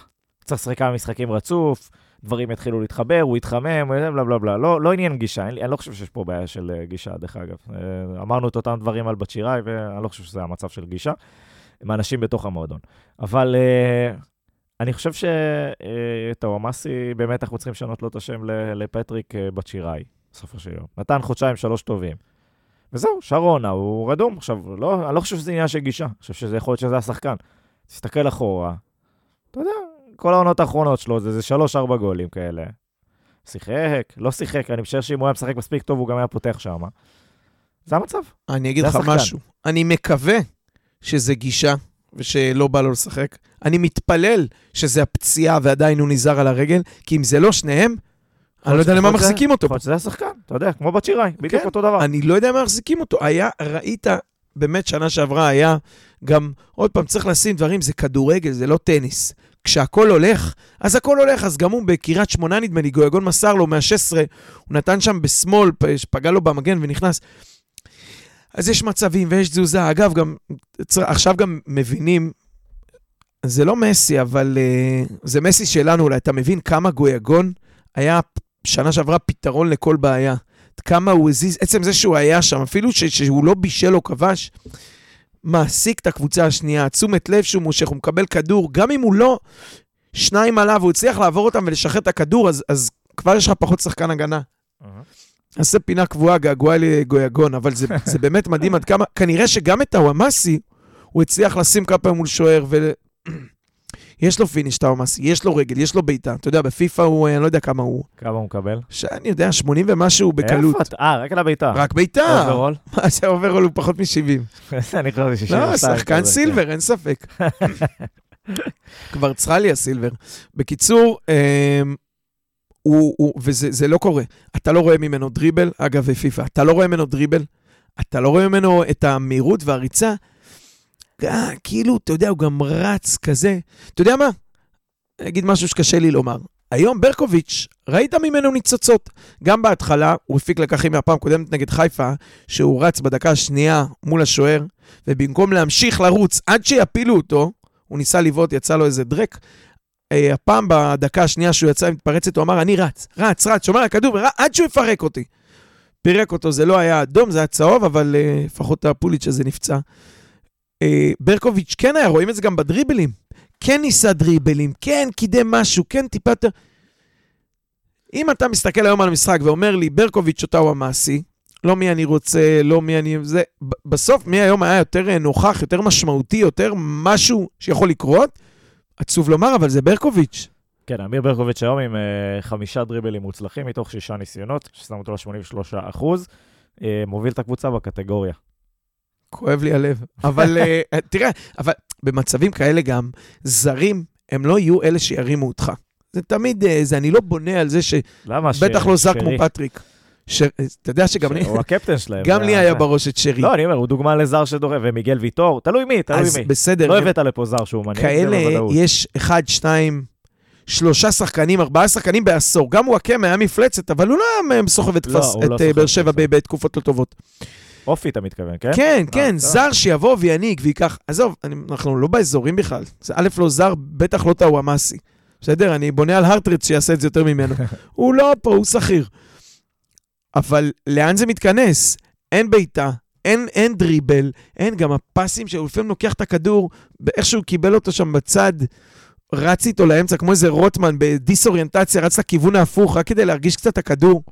צריך לשחק כמה משחקים רצוף, דברים יתחילו להתחבר, הוא יתחמם, בלה בלה בלה. לא, לא עניין גישה, לי, אני לא חושב שיש פה בעיה של אה, גישה, דרך אגב. אה, אמרנו את אותם דברים על בת שיראי, ואני לא חושב שזה המצב של גישה, עם האנשים בתוך המועדון. אבל אה, אני חושב שאת הוואמאסי, באמת אנחנו צריכים לשנות לו את השם לפטריק אה, בצ'יראי, בסופו של יום. נתן חודשיים, שלוש טובים. וזהו, שרונה, הוא רדום. עכשיו, לא, אני לא חושב שזה עניין של גישה, אני חושב שזה יכול להיות שזה השחקן. תסתכל אחורה, אתה יודע, כל העונות האחרונות שלו זה, זה שלוש-ארבע גולים כאלה. שיחק, לא שיחק, אני משער שאם הוא היה משחק מספיק טוב, הוא גם היה פותח שם. זה המצב. אני אגיד לך השחקן. משהו. אני מקווה שזה גישה ושלא בא לו לשחק. אני מתפלל שזה הפציעה ועדיין הוא נזהר על הרגל, כי אם זה לא שניהם, אני לא יודע למה מחזיקים אותו. יכול להיות שזה השחקן, אתה יודע, כמו בצ'יראי, בדיוק כן, אותו דבר. אני לא יודע מה מחזיקים אותו. היה, ראית, באמת שנה שעברה היה גם, עוד פעם, צריך לשים דברים, זה כדורגל, זה לא טניס. כשהכול הולך, אז הכל הולך. אז גם הוא בקריית שמונה, נדמה לי, גויגון מסר לו מה-16, הוא נתן שם בשמאל, פגע לו במגן ונכנס. אז יש מצבים ויש תזוזה. אגב, גם, עכשיו גם מבינים, זה לא מסי, אבל uh, זה מסי שלנו אולי. אתה מבין כמה גויגון היה שנה שעברה פתרון לכל בעיה. כמה הוא הזיז, עצם זה שהוא היה שם, אפילו שהוא לא בישל או כבש, מעסיק את הקבוצה השנייה, תשומת לב שהוא מושך, הוא מקבל כדור, גם אם הוא לא שניים עליו, הוא הצליח לעבור אותם ולשחרר את הכדור, אז, אז כבר יש לך פחות שחקן הגנה. אהה. נעשה פינה קבועה, געגוע לגויגון, אבל זה, [LAUGHS] זה באמת מדהים עד כמה, כנראה שגם את הוואמאסי, הוא הצליח לשים כמה פעמים מול שוער, ו... יש לו פיניש, הוואמאסי, יש לו רגל, יש לו בעיטה. אתה יודע, בפיפא הוא, אני לא יודע כמה הוא, כמה הוא מקבל? שאני יודע, 80 ומשהו בקלות. איפה אתה? אה, רק על הביתה. רק בעיטה. אוברול? [LAUGHS] מה זה אוברול הוא פחות מ-70. [LAUGHS] אני חשבתי 62. לא, שחקן כזה, סילבר, אין ספק. [LAUGHS] כבר צריכה לי הסילבר. בקיצור, אמ, הוא, הוא, וזה זה לא קורה. אתה לא רואה ממנו דריבל, אגב, בפיפא, אתה לא רואה ממנו דריבל, אתה לא רואה ממנו את המהירות והריצה. אה, כאילו, אתה יודע, הוא גם רץ כזה. אתה יודע מה? אני אגיד משהו שקשה לי לומר. היום ברקוביץ', ראית ממנו ניצוצות. גם בהתחלה, הוא הפיק לקחים מהפעם הקודמת נגד חיפה, שהוא רץ בדקה השנייה מול השוער, ובמקום להמשיך לרוץ עד שיפילו אותו, הוא ניסה לבעוט, יצא לו איזה דרק. אה, הפעם בדקה השנייה שהוא יצא מתפרצת, הוא אמר, אני רץ, רץ, רץ, שומר על הכדור, עד שהוא יפרק אותי. פירק אותו, זה לא היה אדום, זה היה צהוב, אבל אה, לפחות הפוליץ' הזה נפצע. אה, ברקוביץ' כן היה, רואים את זה גם בדריבלים. כן ניסה דריבלים, כן קידם משהו, כן טיפה יותר... אם אתה מסתכל היום על המשחק ואומר לי, ברקוביץ' אותה הוא המעשי, לא מי אני רוצה, לא מי אני... זה... בסוף, מי היום היה יותר נוכח, יותר משמעותי, יותר משהו שיכול לקרות? עצוב לומר, אבל זה ברקוביץ'. כן, אמיר ברקוביץ' היום עם אה, חמישה דריבלים מוצלחים מתוך שישה ניסיונות, ששמו אותו ל-83 אחוז, אה, מוביל את הקבוצה בקטגוריה. כואב לי הלב. אבל אה, [LAUGHS] תראה, אבל במצבים כאלה גם, זרים, הם לא יהיו אלה שירימו אותך. זה תמיד, אה, זה, אני לא בונה על זה למה? שבטח ש- לא זר כמו פטריק. ש... אתה יודע שגם לי, הוא הקפטן שלהם. גם לי היה. בראש את שרי. לא, אני אומר, הוא דוגמה לזר שדורב, ומיגל ויטור, תלוי מי, תלוי אז מי. בסדר, לא הבאת לפה זר שהוא מנהיג, זה כאלה. יש אחד, שתיים, שלושה שחקנים, ארבעה שחקנים בעשור. גם וואקמה היה מפלצת, אבל הוא לא היה סוחב את לא, הוא לא אה, סוחב באר את שבע כפר. ב- בתקופות לא טובות. אופי, אתה מתכוון, כן? כן, כן, טוב. זר שיבוא וינהיג ויקח... עזוב, אנחנו לא באזורים בכלל. זה א', לא זר, בטח לא טאוואמאסי. בסדר? אני בונה על הרטרץ שיעשה את זה יותר ממנו. [LAUGHS] הוא לא פה, הוא שכיר. אבל לאן זה מתכנס? אין בעיטה, אין, אין דריבל, אין גם הפסים שהוא לפעמים לוקח את הכדור, איך שהוא קיבל אותו שם בצד, רץ איתו לאמצע, כמו איזה רוטמן בדיסאוריינטציה, רץ לכיוון ההפוך, רק כדי להרגיש קצת הכדור,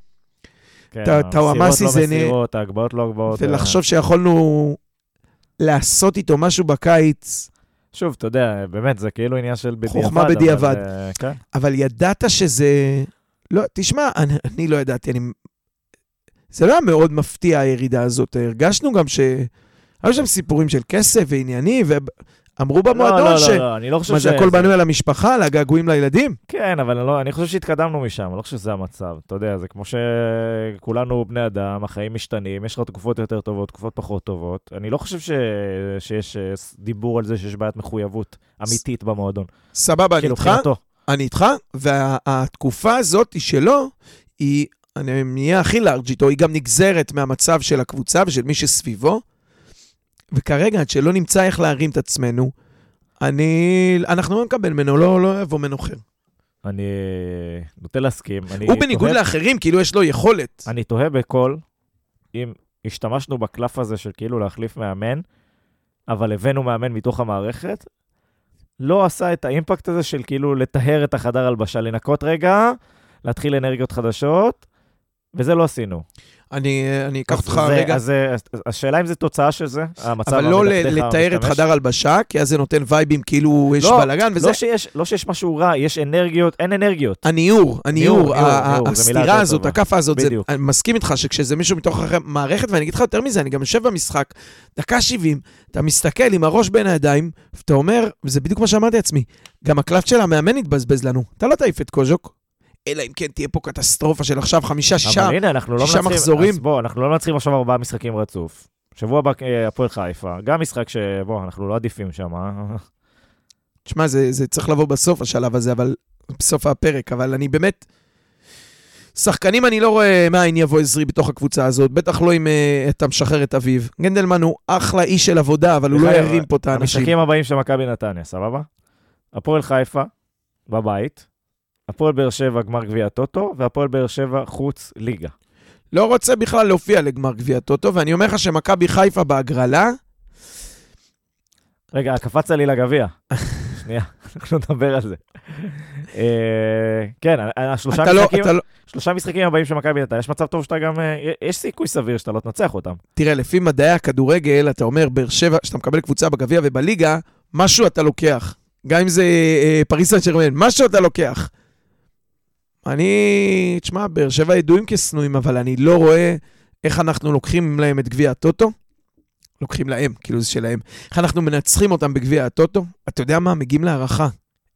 כן, טה- טאוואמאסי המסירות זה לא מסירות, ההגבהות לא הגבהות. ולחשוב שיכולנו לעשות איתו משהו בקיץ. שוב, אתה יודע, באמת, זה כאילו עניין של בדיעבד. חוכמה אבל, בדיעבד. אה, כן. אבל ידעת שזה... לא, תשמע, אני, אני לא ידעתי, אני... זה לא היה מאוד מפתיע הירידה הזאת. הרגשנו גם ש... היו שם סיפורים של כסף ועניינים, ואמרו לא, במועדון לא, ש... לא, לא, אני לא חושב מה זה, הכל בנוי על המשפחה, על הגעגועים לילדים? כן, אבל אני, לא, אני חושב שהתקדמנו משם, אני לא חושב שזה המצב. אתה יודע, זה כמו שכולנו בני אדם, החיים משתנים, יש לך תקופות יותר טובות, תקופות פחות טובות. אני לא חושב ש... שיש אה, דיבור על זה שיש בעיית מחויבות אמיתית במועדון. סבבה, אני כאילו, איתך. אני איתך, והתקופה הזאת שלו, היא, אני נהיה הכי לארג' איתו, היא גם נגזרת מהמצב של הקבוצה ושל מי שסביבו. וכרגע, עד שלא נמצא איך להרים את עצמנו, אני, אנחנו לא נקבל ממנו, לא, לא יבוא ממנו אחר. אני נוטה להסכים. אני הוא בניגוד תוהה- לאחרים, כאילו יש לו יכולת. אני תוהה בקול אם השתמשנו בקלף הזה של כאילו להחליף מאמן, אבל הבאנו מאמן מתוך המערכת, לא עשה את האימפקט הזה של כאילו לטהר את החדר הלבשה, לנקות רגע, להתחיל אנרגיות חדשות, וזה לא עשינו. אני אני אקח אז אותך רגע, אז אה, אז השאלה אם זה תוצאה של זה, המצב אבל לא ל- המדכדך לתאר את המשתמש. חדר הלבשה, כי אז זה נותן וייבים כאילו יש לא, בלאגן, וזה... לא שיש, לא שיש משהו רע, יש אנרגיות, אין אנרגיות. הניעור, הניעור, הסתירה הזאת. הכאפה הזאת, זה-. אני מסכים איתך שכשזה מישהו מתוך המערכת, ואני אגיד לך יותר מזה, אני גם יושב במשחק, דקה 70, אתה מסתכל עם הראש בין הידיים, ואתה אומר, וזה בדיוק מה שאמרתי לעצמי, גם הקלף של המאמן יתבזבז לנו, אתה לא תעיף את קוז'וק, אלא אם כן תהיה פה קטסטרופה של עכשיו חמישה, שישה, אבל הנה, אנחנו לא מחזורים. אז בוא, אנחנו לא מנצחים עכשיו ארבעה משחקים רצוף. שבוע הבא אה, הפועל חיפה, גם משחק שבוא, אנחנו לא עדיפים שם. אה? [LAUGHS] תשמע, זה, זה צריך לבוא בסוף השלב הזה, אבל בסוף הפרק, אבל אני באמת... שחקנים אני לא רואה מאין יבוא עזרי בתוך הקבוצה הזאת, בטח לא אם uh, אתה משחרר את אביו. גנדלמן הוא אחלה איש של עבודה, אבל הוא לא ירים פה את האנשים. המשחקים הבאים של מכבי נתניה, סבבה? הפועל חיפה, בבית, הפועל באר שבע, גמר גביע הטוטו, והפועל באר שבע, חוץ ליגה. לא רוצה בכלל להופיע לגמר גביע טוטו, ואני אומר לך שמכבי חיפה בהגרלה, רגע, קפצת לי לגביע. [LAUGHS] שנייה, אנחנו נדבר על זה. אה, כן, השלושה לא, משחקים, אתה לא... שלושה משחקים הבאים של מכבי נתניה, יש מצב טוב שאתה גם, אה, יש סיכוי סביר שאתה לא תנצח אותם. תראה, לפי מדעי הכדורגל, אתה אומר, באר שבע, כשאתה מקבל קבוצה בגביע ובליגה, משהו אתה לוקח. גם אם זה אה, פריס סן ג'רמן, משהו אתה לוקח. אני, תשמע, באר שבע ידועים כשנואים, אבל אני לא רואה איך אנחנו לוקחים להם את גביע הטוטו. לוקחים להם, כאילו זה שלהם. איך אנחנו מנצחים אותם בגביע הטוטו? אתה יודע מה? מגיעים להערכה.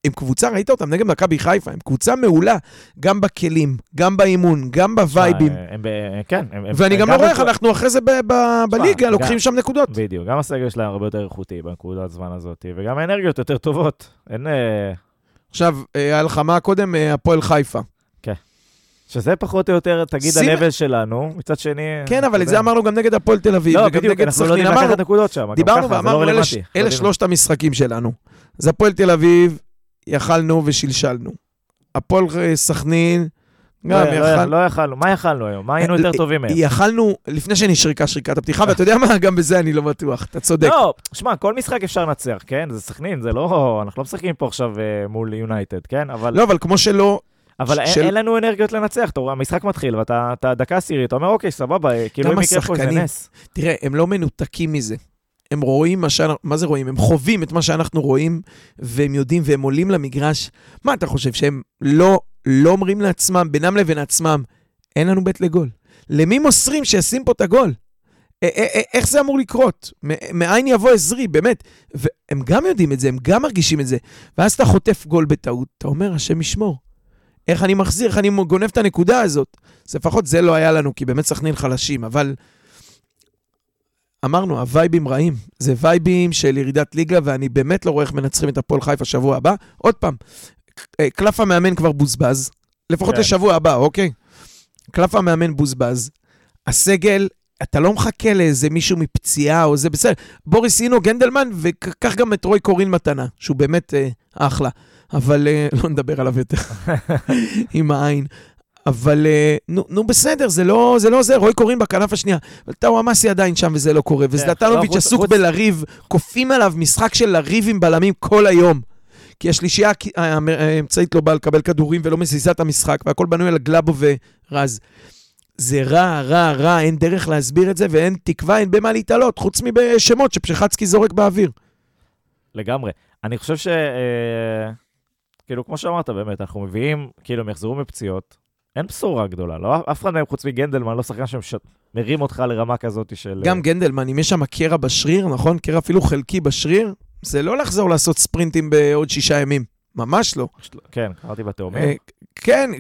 הם קבוצה, ראית אותם נגד מכבי חיפה, הם קבוצה מעולה, גם בכלים, גם באימון, גם בווייבים. אה, הם ב- כן, הם... הם- ואני הם גם לא רואה איך אנחנו אחרי זה ב- ב- בליגה גם- לוקחים שם נקודות. בדיוק, גם הסגל שלהם הרבה יותר איכותי בנקודת זמן הזאת, וגם האנרגיות יותר טובות. אין... אה, עכשיו, אה, היה לך מה קודם? הפועל חיפה. שזה פחות או יותר, תגיד, שים- ה-level שלנו, מצד שני... כן, אבל את זה. אמרנו גם נגד הפועל תל אביב, לא, וגם בדיוק, נגד אנחנו לא. יודעים לקחת נקודות שם. דיברנו ככה, ואמרנו, לא אלה אלה. שלושת המשחקים שלנו. אז הפועל תל אביב, יכלנו ושלשלנו. הפועל אה, סכנין, גם לא, לא, יכל... לא יכלנו, מה יכלנו היום? מה היינו יותר טובים מהם? יכלנו, לפני שנשרקה שריקת הפתיחה, ואתה יודע מה? [LAUGHS] גם בזה אני לא בטוח, אתה צודק. לא, שמע, כל משחק אפשר לנצח, כן? זה סכנין, זה לא... אנחנו לא משחקים פה עכשיו אה, מול יונייטד, כן? אבל לא, אבל כמו שלא, אבל של- אין לנו אנרגיות לנצח. אתה רואה, המשחק מתחיל, ואתה אתה דקה עשירית, אתה אומר, אוקיי, סבבה, כאילו אם יקרה פה איזה נס. תראה, הם לא מנותקים מזה. הם רואים מה שאנחנו, מה זה רואים? הם חווים את מה שאנחנו רואים, והם יודעים, והם עולים למגרש. מה אתה חושב, שהם לא, לא אומרים לעצמם, בינם לבין עצמם, אין לנו בית לגול. למי מוסרים שישים פה את הגול? איך זה אמור לקרות? מאין יבוא עזרי, באמת. והם גם יודעים את זה, הם גם מרגישים את זה. ואז אתה חוטף גול בטעות, אתה אומר, השם ישמור. איך אני מחזיר, איך אני גונב את הנקודה הזאת. אז לפחות זה לא היה לנו, כי באמת סכנין חלשים, אבל אמרנו, הווייבים רעים. זה וייבים של ירידת ליגה, ואני באמת לא רואה איך מנצחים את הפועל חיפה שבוע הבא. עוד פעם, אה, קלף המאמן כבר בוזבז, לפחות כן. לשבוע הבא, אוקיי? קלף המאמן בוזבז. הסגל, אתה לא מחכה לאיזה מישהו מפציעה או זה, בסדר. בוריס אינו, גנדלמן, וקח גם את רוי קורין מתנה, שהוא באמת אה, אחלה. אבל אה, לא נדבר עליו יותר, [LAUGHS] עם העין. אבל אה, נו, נו בסדר, זה לא זה. לא זה. רוי קורין בכנף השנייה. אבל טאוואמאסי עדיין שם וזה לא קורה. וזלטנוביץ' לא, עסוק בלריב, כופים עליו משחק של לריב עם בלמים כל היום. כי השלישייה האמצעית לא באה לקבל כדורים ולא מזיזה את המשחק, והכל בנוי על גלאבו ורז. זה רע, רע, רע, אין דרך להסביר את זה, ואין תקווה, אין במה להתעלות, חוץ מבשמות שפשחצקי זורק באוויר. לגמרי. אני חושב ש... אה, כאילו, כמו שאמרת, באמת, אנחנו מביאים, כאילו, הם יחזרו מפציעות. אין בשורה גדולה, לא? אף אחד מהם חוץ מגנדלמן, לא שחקן שמרים אותך לרמה כזאת של... גם גנדלמן, אם יש שם קרע בשריר, נכון? קרע אפילו חלקי בשריר, זה לא לחזור לעשות ספרינטים בעוד שישה ימים. ממש לא. כן, קראתי בתאומים. אה, כן,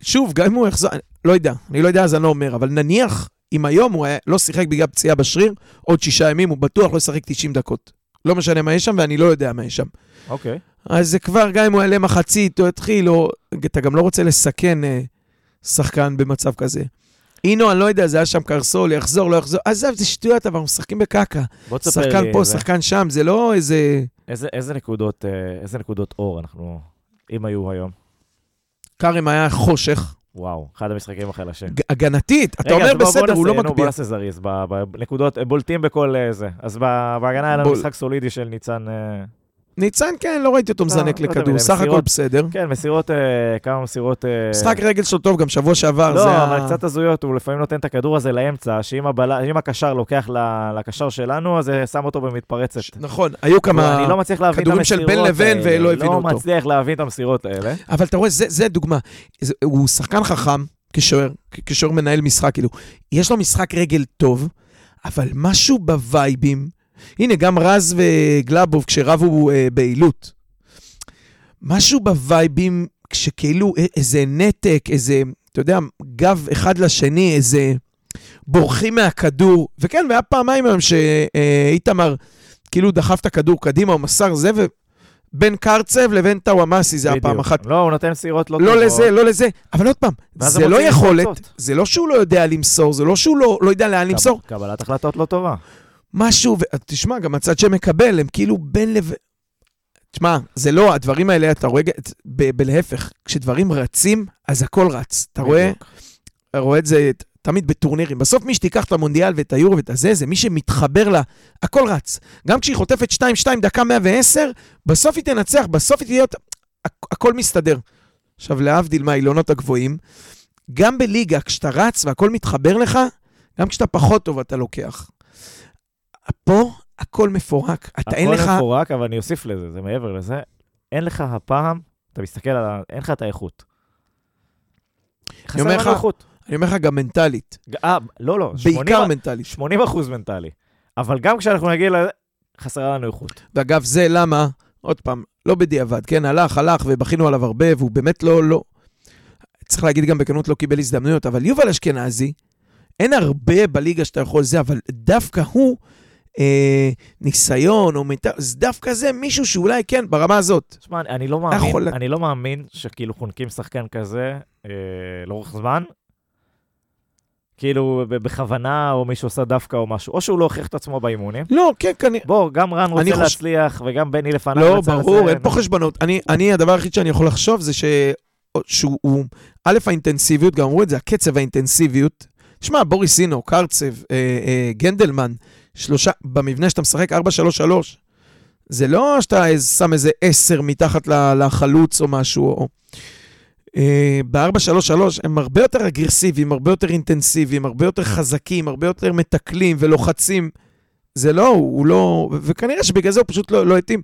שוב, גם אם הוא יחזור, לא יודע, אני לא יודע אז אני לא אומר, אבל נניח, אם היום הוא לא שיחק בגלל פציעה בשריר, עוד שישה ימים, הוא בטוח לא ישחק 90 דקות. לא משנה מה יש שם, ואני לא יודע מה יש שם. אוקיי. אז זה כבר, גם אם הוא יעלה מחצית או יתחיל, או... אתה גם לא רוצה לסכן אה, שחקן במצב כזה. אינו, אני לא יודע, זה היה שם קרסול, יחזור, לא יחזור. עזב, זה שטויות, אבל אנחנו משחקים בקקה. בוא תספר שחקן לי פה, איזה- שחקן שם, זה לא איזה... איזה, איזה נקודות, אה, איזה נקודות אור אנחנו, אם היו היום. כרם היה חושך, וואו, אחד המשחקים החלשים. הגנתית, אתה רגע, אומר אז בוא- בסדר, הוא לא נו, מקביע. בוא נעשה זריז, בנקודות, בולטים בכל אה, זה. אז בהגנה היה לנו. משחק סולידי של ניצן... אה, ניצן, כן, לא ראיתי אותו לא, מזנק לא לכדור, סך הכל. בסדר. כן, מסירות, אה, כמה מסירות... אה, משחק רגל שלו טוב, גם שבוע שעבר. זה לא, ה- אבל קצת הזויות, הוא לפעמים נותן את הכדור הזה לאמצע, שאם הקשר לוקח לקשר שלנו, אז זה שם אותו במתפרצת. נכון, היו כמה... לא כדורים של בין לבין. ולא הבינו אותו. לא מצליח להבין את המסירות האלה. אבל אתה רואה, זה, זה דוגמה. זה, הוא שחקן חכם, כשוער, כשוער מנהל משחק, כאילו. יש לו משחק רגל טוב, אבל משהו בווייבים, הנה, גם רז וגלאבוב, כשרבו אה, בעילות, משהו בווייבים, כשכאילו א- איזה נתק, איזה, אתה יודע, גב אחד לשני, איזה... בורחים מהכדור, וכן, והיה פעמיים היום שאיתמר כאילו דחף את הכדור קדימה, הוא מסר זה, ובין קרצב לבין טאוואמאסי זה היה פעם בדיוק. אחת. לא, הוא נותן מסירות לא לא טובות. לזה, לא לזה. אבל עוד פעם, זה לא יכולת. זה לא שהוא לא יודע למסור, זה לא שהוא לא, לא יודע לאן למסור. קב- קבלת החלטות לא טובה. משהו, ותשמע, גם הצד שמקבל, הם כאילו בין לב... תשמע, זה לא, הדברים האלה, אתה רואה, ב- בלהפך, כשדברים רצים, אז הכל רץ. אתה רואה. אתה רואה את זה תמיד בטורנירים. בסוף מי שתיקח את המונדיאל ואת היורו ואת הזה, זה מי שמתחבר לה, הכל רץ. גם כשהיא חוטפת 2-2 דקה 110, בסוף היא תנצח, בסוף היא תהיה... הכ- הכל מסתדר. עכשיו, להבדיל מהאילונות הגבוהים, גם בליגה, כשאתה רץ והכל מתחבר לך, גם כשאתה פחות טוב אתה לוקח. פה הכל מפורק. אתה אין לך... הכל מפורק, אבל אני אוסיף לזה, זה מעבר לזה. אין לך הפעם, אתה מסתכל על ה... אין לך את האיכות. חסר אומר לך. אני אומר לך גם מנטלית. אה, לא, לא, 80 בעיקר מנטלית. 80 אחוז מנטלי. אבל גם כשאנחנו נגיע לזה, חסרה לנו איכות. ואגב, זה למה, עוד פעם, לא בדיעבד, כן, הלך, הלך, ובכינו עליו הרבה, והוא באמת לא, לא... צריך להגיד גם בכנות, לא קיבל הזדמנויות, אבל יובל אשכנזי, אין הרבה בליגה שאתה יכול זה, אבל דווקא הוא, אה, ניסיון, או מנטל, אז דווקא זה מישהו שאולי, כן, ברמה הזאת. תשמע, אני- לא מאמין, יכול- אני לא מאמין שכאילו חונקים שחקן כזה אה, לאורך זמן, כאילו בכוונה, או מישהו עושה דווקא או משהו, או שהוא לא הוכיח את עצמו באימונים. לא, כן, כנראה... בוא, גם רן רוצה חוש- להצליח, וגם בני לפניו לא, ברור, לציין. אין פה חשבונות. אני, אני, הדבר היחיד שאני יכול לחשוב זה ש... שהוא, הוא- א', האינטנסיביות, גם אמרו את זה, הקצב האינטנסיביות. שמע, בוריס אינו, קרצב, אה, אה, גנדלמן, שלושה, במבנה שאתה משחק 4-3-3, זה לא שאתה שם איזה 10 מתחת לחלוץ או משהו. או... אה, ב-4-3-3 הם הרבה יותר אגרסיביים, הרבה יותר אינטנסיביים, הרבה יותר חזקים, הרבה יותר מתקלים ולוחצים. זה לא, הוא לא... וכנראה שבגלל זה הוא פשוט לא, לא התאים.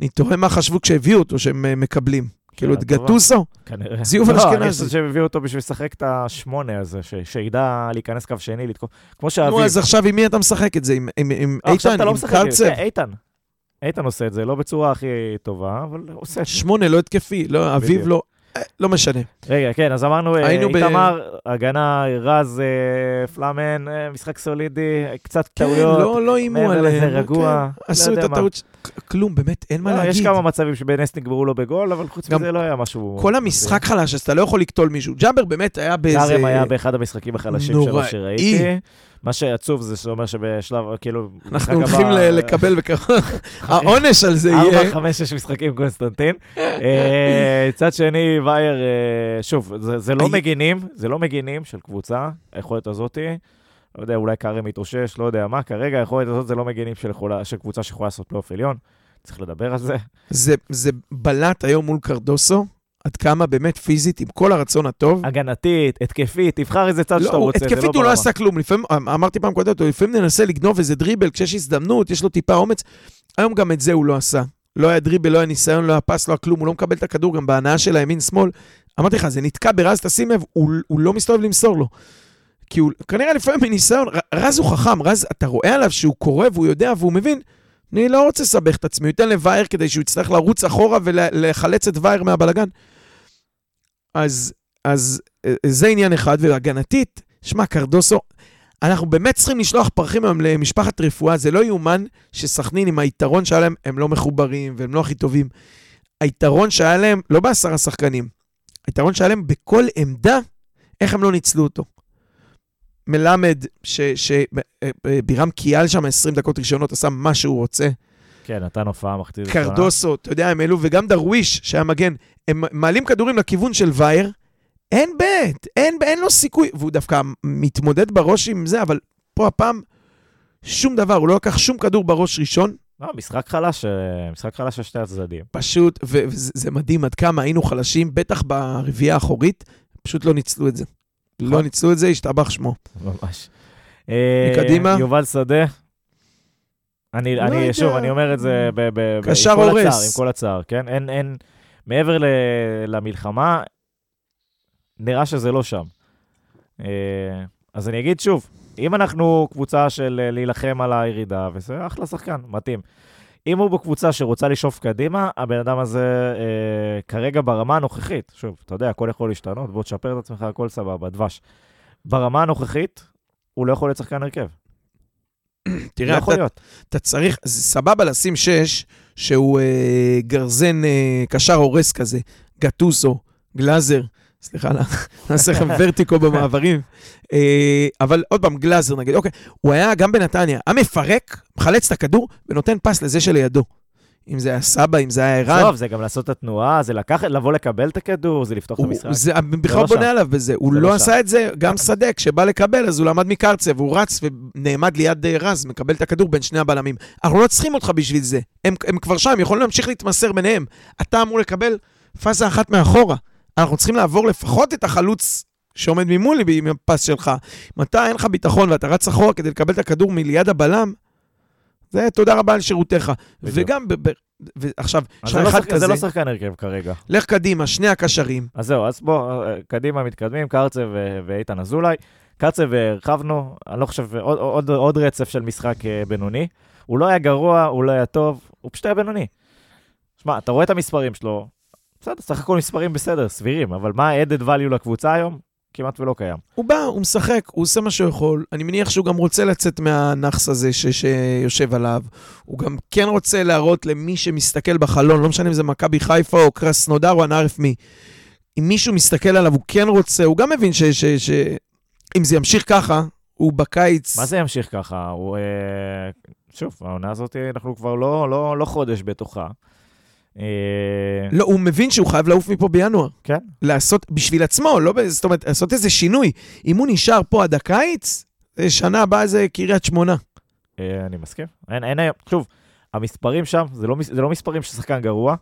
אני תוהה מה חשבו כשהביאו אותו שהם אה, מקבלים. כאילו את טובה. גטוסו? כנראה. זה יובל לא, אני אשכנזי. חושב שהביאו אותו בשביל לשחק את השמונה הזה, שידע להיכנס קו שני, לתקוף. כמו נו, שאביב. אז עכשיו עם מי אתה משחק את זה? עם, עכשיו איתן? לא עם קרצב? זה, איתן. איתן עושה את זה, לא בצורה הכי טובה, אבל עושה את זה. שמונה, לא התקפי. לא, אביב. לא... אה, לא משנה. רגע, כן, אז אמרנו, אה, היינו ב- איתמר, הגנה, רז, אה, פלאמן, אה, משחק סולידי, קצת כן, טעויות. לא, לא איימו עליהם. רגוע, כן, לא עשו יודע את. הטעות... כלום, באמת, אין מה לא, להגיד. יש כמה מצבים שבנס נגמרו לו בגול, אבל חוץ מזה לא היה משהו... כל המשחק חלש, אז אתה לא יכול לקטול מישהו. ג'אבר באמת היה באיזה... קארם היה באחד המשחקים החלשים שלו. שראיתי. מה שעצוב זה שאומר שבשלב, כאילו... אנחנו הולכים לקבל בקרוב. [LAUGHS] העונש על זה יהיה... ארבע, חמש, שש משחקים קונסטנטין. אה, מצד שני, וייר, אה, שוב, זה- לא מגינים, זה לא מגינים של קבוצה, היכולת הזאתי. לא יודע, אולי קארם מתאושש, לא יודע מה, כרגע היכולת הזאת זה לא מגינים של יכולה- של קבוצה שיכולה לעשות פלייאוף עליון. צריך לדבר על זה. זה, זה בלט היום מול קרדוסו, עד כמה באמת פיזית, עם כל הרצון הטוב. הגנתית, התקפית, תבחר איזה צד לא, שאתה רוצה, לא התקפית הוא לא ברמה. עשה כלום. לפעמים, אמ- אמרתי פעם קודמת, הוא לפעמים מנסה לגנוב איזה דריבל כשיש הזדמנות, יש לו טיפה אומץ. היום גם את זה הוא לא עשה. לא היה דריבל, לא היה ניסיון, לא היה פס, לא היה כלום, הוא לא מקבל את הכדור גם בהנעה של הימין-שמאל. אמרתי לך, זה נתקע ברז, תשים לב, הוא, הוא לא מסתובב למסור לו. כי הוא, כנראה לפעמים מניסיון, רז הוא חכם, רז, אתה רואה עליו שהוא קורא והוא יודע והוא מבין, אני לא רוצה לסבך את עצמי, ייתן לווייר כדי שהוא יצטרך לרוץ אחורה ולחלץ את וייר מהבלגן. אז, אז אה, זה עניין אחד, והגנתית, שמע, קרדוסו, אנחנו באמת צריכים לשלוח פרחים היום למשפחת רפואה, זה לא יאומן שסכנין עם היתרון שהיה להם, הם לא מחוברים והם לא הכי טובים. היתרון שהיה להם, לא בעשרה שחקנים, היתרון שהיה להם בכל עמדה, איך הם לא ניצלו אותו. מלמד, שבירם קיאל שם 20 דקות ראשונות, עשה מה שהוא רוצה. כן, נתן הופעה ראשונה. קרדוסו, אתה יודע, הם העלו, וגם דרוויש, שהיה מגן, הם מעלים כדורים לכיוון של וייר, אין בית, אין, אין לו סיכוי, והוא דווקא מתמודד בראש עם זה, אבל פה הפעם, שום דבר, הוא לא לקח שום כדור בראש ראשון, לא, משחק חלש, אה, משחק חלש של שתי הצדדים. פשוט, וזה זה מדהים עד כמה היינו חלשים, בטח ברביעייה האחורית, פשוט לא ניצלו את זה. לא נכון. ניצלו את זה, השתבח שמו. ממש. [LAUGHS] אה, מקדימה? יובל שדה. אני, לא אני. שוב, אני אומר את זה ב, ב, ב, עם כל. הצער, עם כל הצער, כן? אין, אין, מעבר ל, למלחמה, נראה שזה לא שם. אה, אז אני אגיד שוב, אם אנחנו קבוצה של אה, להילחם על הירידה, וזה אחלה שחקן, מתאים. אם הוא בקבוצה שרוצה לשאוף קדימה, הבן אדם הזה אה, כרגע ברמה הנוכחית, שוב, אתה יודע, הכל יכול להשתנות, בוא תשפר את עצמך, הכל סבבה, דבש. ברמה הנוכחית, הוא לא יכול להיות שחקן הרכב. [CLEARS THROAT] לא תראה, יכול אתה, להיות. אתה צריך, זה סבבה לשים שש, שהוא אה, גרזן אה, קשר הורס כזה, גטוסו, גלאזר, סליחה, נעשה לכם ורטיקו במעברים. אה, אבל עוד פעם, גלאזר נגיד, אוקיי, הוא היה גם בנתניה, היה מפרק, מחלץ את הכדור ונותן פס לזה שלידו. אם זה היה סבא, אם זה היה ערן. טוב, זה גם לעשות את התנועה, זה לקחת, לבוא לקבל את הכדור, זה לפתוח את הוא- המשחק. זה בכלל לא בונה שם. עליו בזה, הוא לא לא עשה את זה, גם שדה, כשבא לקבל, אז הוא למד מקרצב, הוא רץ ונעמד ליד אה, רז, מקבל את הכדור בין שני הבלמים. אנחנו לא צריכים אותך בשביל זה, הם, הם כבר שם, יכולים להמשיך להתמסר ביניהם. אתה אמור לקבל פאזה אחת מאחורה. אנחנו צריכים לעבור לפחות את החלוץ שעומד ממול עם הפס שלך. אם אתה, אין לך ביטחון ואתה רץ אחורה כדי לקבל את הכדור מליד הבלם, זה תודה רבה על שירותיך. בדיוק. וגם, ב, ב, ועכשיו, אז יש לך לא אחד שחק- כזה, זה לא שחקן הרכב כרגע. לך קדימה, שני הקשרים. אז זהו, אז בוא, אה, קדימה מתקדמים, קרצב ו- ואיתן אזולאי. קרצב הרחבנו, אני לא חושב, עוד, עוד, עוד רצף של משחק אה, בינוני. הוא לא היה גרוע, הוא לא היה טוב, הוא פשוט היה בינוני. שמע, אתה רואה את המספרים שלו, בסדר, סך הכל מספרים בסדר, סבירים, אבל מה ה-added value לקבוצה היום? כמעט ולא קיים. הוא בא, הוא משחק, הוא עושה מה שהוא יכול. אני מניח שהוא גם רוצה לצאת מהנאחס הזה ש- שיושב עליו. הוא גם כן רוצה להראות למי שמסתכל בחלון, לא משנה אם זה מכבי חיפה או קרסנודר או אנערף מי. אם מישהו מסתכל עליו, הוא כן רוצה, הוא גם מבין שאם ש- ש- אם זה ימשיך ככה, הוא בקיץ... מה זה ימשיך ככה? הוא... אה, שוב, העונה הזאת, אנחנו כבר לא, לא, לא חודש בתוכה. אה, לא, הוא מבין שהוא חייב לעוף מפה בינואר. כן. לעשות בשביל עצמו, לא, זאת אומרת, לעשות איזה שינוי. אם הוא נשאר פה עד הקיץ, זה שנה הבאה זה קריית שמונה. אה, אני מסכים. אין, אין היום, שוב, המספרים שם, זה לא, זה לא מספרים של שחקן גרוע,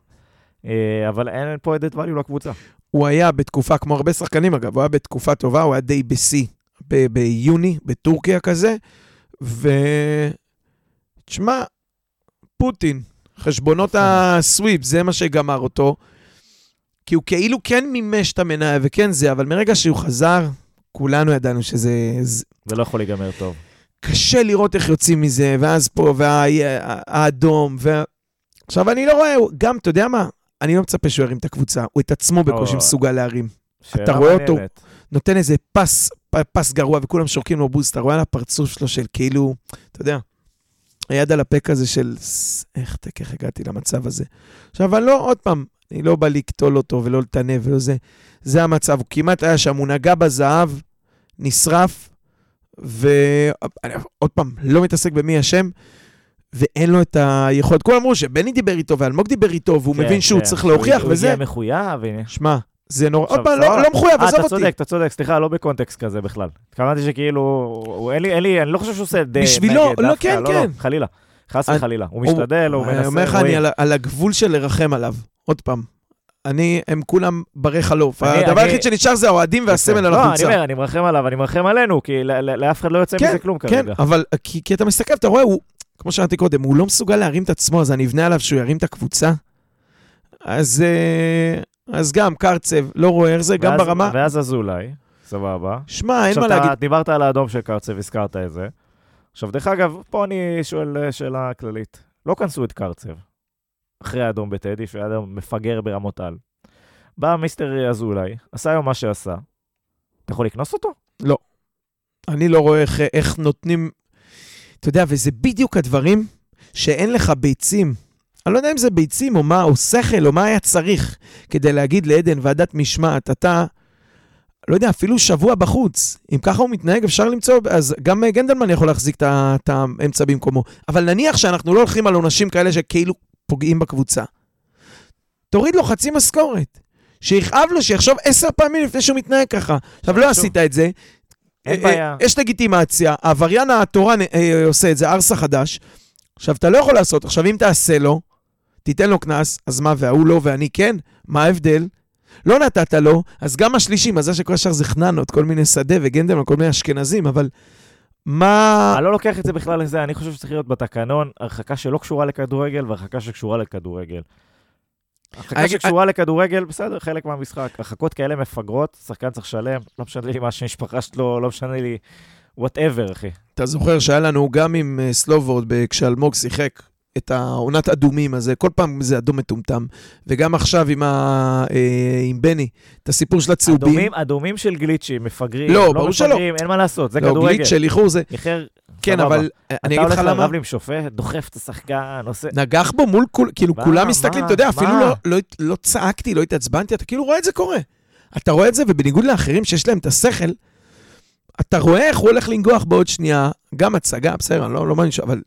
אה, אבל אין פה added value לקבוצה. הוא היה בתקופה, כמו הרבה שחקנים אגב, הוא היה בתקופה טובה, הוא היה די בשיא ב- ביוני, בטורקיה כזה, ו... תשמע, פוטין, חשבונות הסוויפ, זה מה שגמר אותו, כי הוא כאילו כן מימש את המניה וכן זה, אבל מרגע שהוא חזר, כולנו ידענו שזה... זה- לא יכול להיגמר טוב. קשה לראות איך יוצאים מזה, ואז פה, והאדום, וה... עכשיו, אני לא רואה, גם, אתה יודע מה? אני לא מצפה שהוא ירים את הקבוצה, הוא את עצמו בקושי. מסוגל להרים. שאלה רואה אותו? נותן איזה פס, פס גרוע, וכולם שורקים לו בוסט, אתה רואה על הפרצוף שלו של כאילו, אתה יודע, היד על הפה כזה של, "ס- איך, איך הגעתי למצב הזה. עכשיו, אני לא, עוד פעם, אני לא בא לקטול אותו ולא לטנף ולא זה, זה המצב, הוא כמעט היה שם, הוא נגע בזהב, נשרף, ועוד פעם, לא מתעסק במי אשם, ואין לו את היכולת. כולם אמרו שבני דיבר איתו ואלמוג דיבר איתו, והוא כן, מבין שהוא כן, צריך להוכיח, הוא וזה... הגיע מחויב. שמע, זה נורא, עוד פעם, סבבה. לא, לא מחויב, אה, עזוב אתה אותי. צודק, אתה צודק, סליחה, לא בקונטקסט כזה בכלל. התכוונתי שכאילו, אין לי, אין לי, אני לא חושב שהוא עושה די בשבילו, לא, כן, לא, כן. לא, חלילה. חס אני- וחלילה. הוא משתדל, הוא אני מנסה, אומר לך. אני על, הגבול של לרחם עליו. עוד פעם. אני, הם כולם ברי חלוף. אני- הדבר אני- היחיד שנשאר זה האוהדים והסמל על לא, אני. אומר, אני מרחם עליו, אני מרחם עלינו, כי לאף אחד לא יוצא כן, מזה כלום כן, כרגע. אבל כי, כי אתה מסתכל, אתה רואה, הוא, כמו שאמרתי קודם, הוא לא מסוגל להרים את עצמו, אז אני אבנה עליו שהוא ירים את הקבוצה. אז, אה, אז גם קרצב, לא רואה איך זה, גם ברמה... ואז אזולאי, סבבה. שמע, אין עכשיו, מה להגיד. דיברת על האדום של קרצב, הזכרת את זה. עכשיו, דרך אגב, פה אני שואל אה, שאלה כללית. לא כנסו את קרצב אחרי האדום בטדי, שהוא היה אדום מפגר ברמות על. בא מיסטר אזולאי, עשה היום מה שעשה. אתה יכול לקנוס אותו? אני לא רואה איך, איך נותנים... אתה יודע, וזה בדיוק הדברים שאין לך ביצים. אני לא יודע אם זה ביצים או מה, או שכל, או מה היה צריך כדי להגיד לעדן ועדת משמעת, אתה, לא יודע, אפילו שבוע בחוץ. אם ככה הוא מתנהג, אפשר למצוא, אז גם אה, גנדלמן יכול להחזיק את האמצע במקומו. אבל נניח שאנחנו לא הולכים על עונשים כאלה שכאילו פוגעים בקבוצה. תוריד לו חצי משכורת. שיכאב לו, שיחשוב עשר פעמים לפני שהוא מתנהג ככה. עכשיו, לא. עשית את זה, אין אה, בעיה. אה, יש לגיטימציה, העבריין התורן עושה את זה, ארסה חדש. עכשיו, אתה לא יכול לעשות. עכשיו, אם תעשה לו, תיתן לו קנס, אז מה, וההוא לא ואני כן? מה ההבדל? לא נתת לו, אז גם השלישי, מזל שכל השאר זה חננות, כל מיני שדה וגנדלמן, כל מיני אשכנזים, אבל מה... אני לא לוקח את זה בכלל לזה, אני חושב שצריך להיות בתקנון הרחקה שלא קשורה לכדורגל והרחקה שקשורה לכדורגל. הרחקה שקשורה לכדורגל, בסדר, חלק מהמשחק. הרחקות כאלה מפגרות, שחקן צריך לשלם, לא משנה לי מה שם המשפחה שלו, לא משנה לי whatever, אחי. אתה זוכר שהיה לנו גם עם אה, סלובורד, כשאלמוג שיחק את העונת אדומים הזה, כל פעם זה אדום מטומטם, וגם עכשיו עם, ה... אה, עם בני, את הסיפור של הצהובים. אדומים, אדומים של גליצ'ים, מפגרים, לא, לא ברור שלא. אין מה לעשות, זה לא, כדורגל. גליץ' של איחור זה... איחר, כן, סבבה. אבל אה, אני אגיד לך אתה הולך למה. לרב עם שופט, דוחף את השחקן, עושה... נגח בו מול כול, כאילו מה, כולם מסתכלים, מה, אתה יודע, מה? אפילו לא, לא, לא צעקתי, לא התעצבנתי, אתה כאילו רואה את זה קורה. אתה רואה את זה, ובניגוד לאחרים שיש להם את השכל, אתה רואה איך הוא הולך לנגוח בעוד שנייה, גם הצגה, בסדר, לא, לא ש... אבל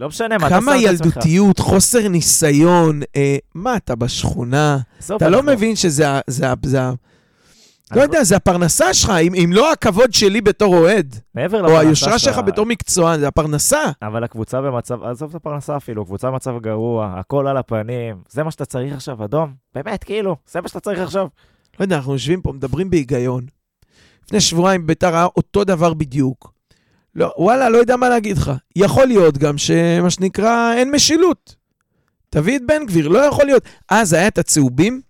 לא משנה מה, אתה כמה שם את עצמך. ילדותיות, חוסר ניסיון, אה, מה, אתה בשכונה? אתה לא מבין שזה ה... זה ה... זה ה... לא יודע, זה הפרנסה שלך, אם, אם לא הכבוד שלי בתור אוהד, מעבר או לפרנסה היושרה שלך בתור מקצוען, זה הפרנסה. אבל הקבוצה במצב, עזוב את הפרנסה אפילו, קבוצה במצב גרוע, הכל על הפנים, זה מה שאתה צריך עכשיו, אדום? באמת, כאילו, זה מה שאתה צריך עכשיו. לא יודע, אנחנו יושבים פה, מדברים בהיגיון. לפני שבועיים ביתר היה אותו דבר בדיוק. לא, וואלה, לא יודע מה להגיד לך. יכול להיות גם שמה שנקרא, אין משילות. תביא את בן גביר, לא יכול להיות. אז היה את הצהובים,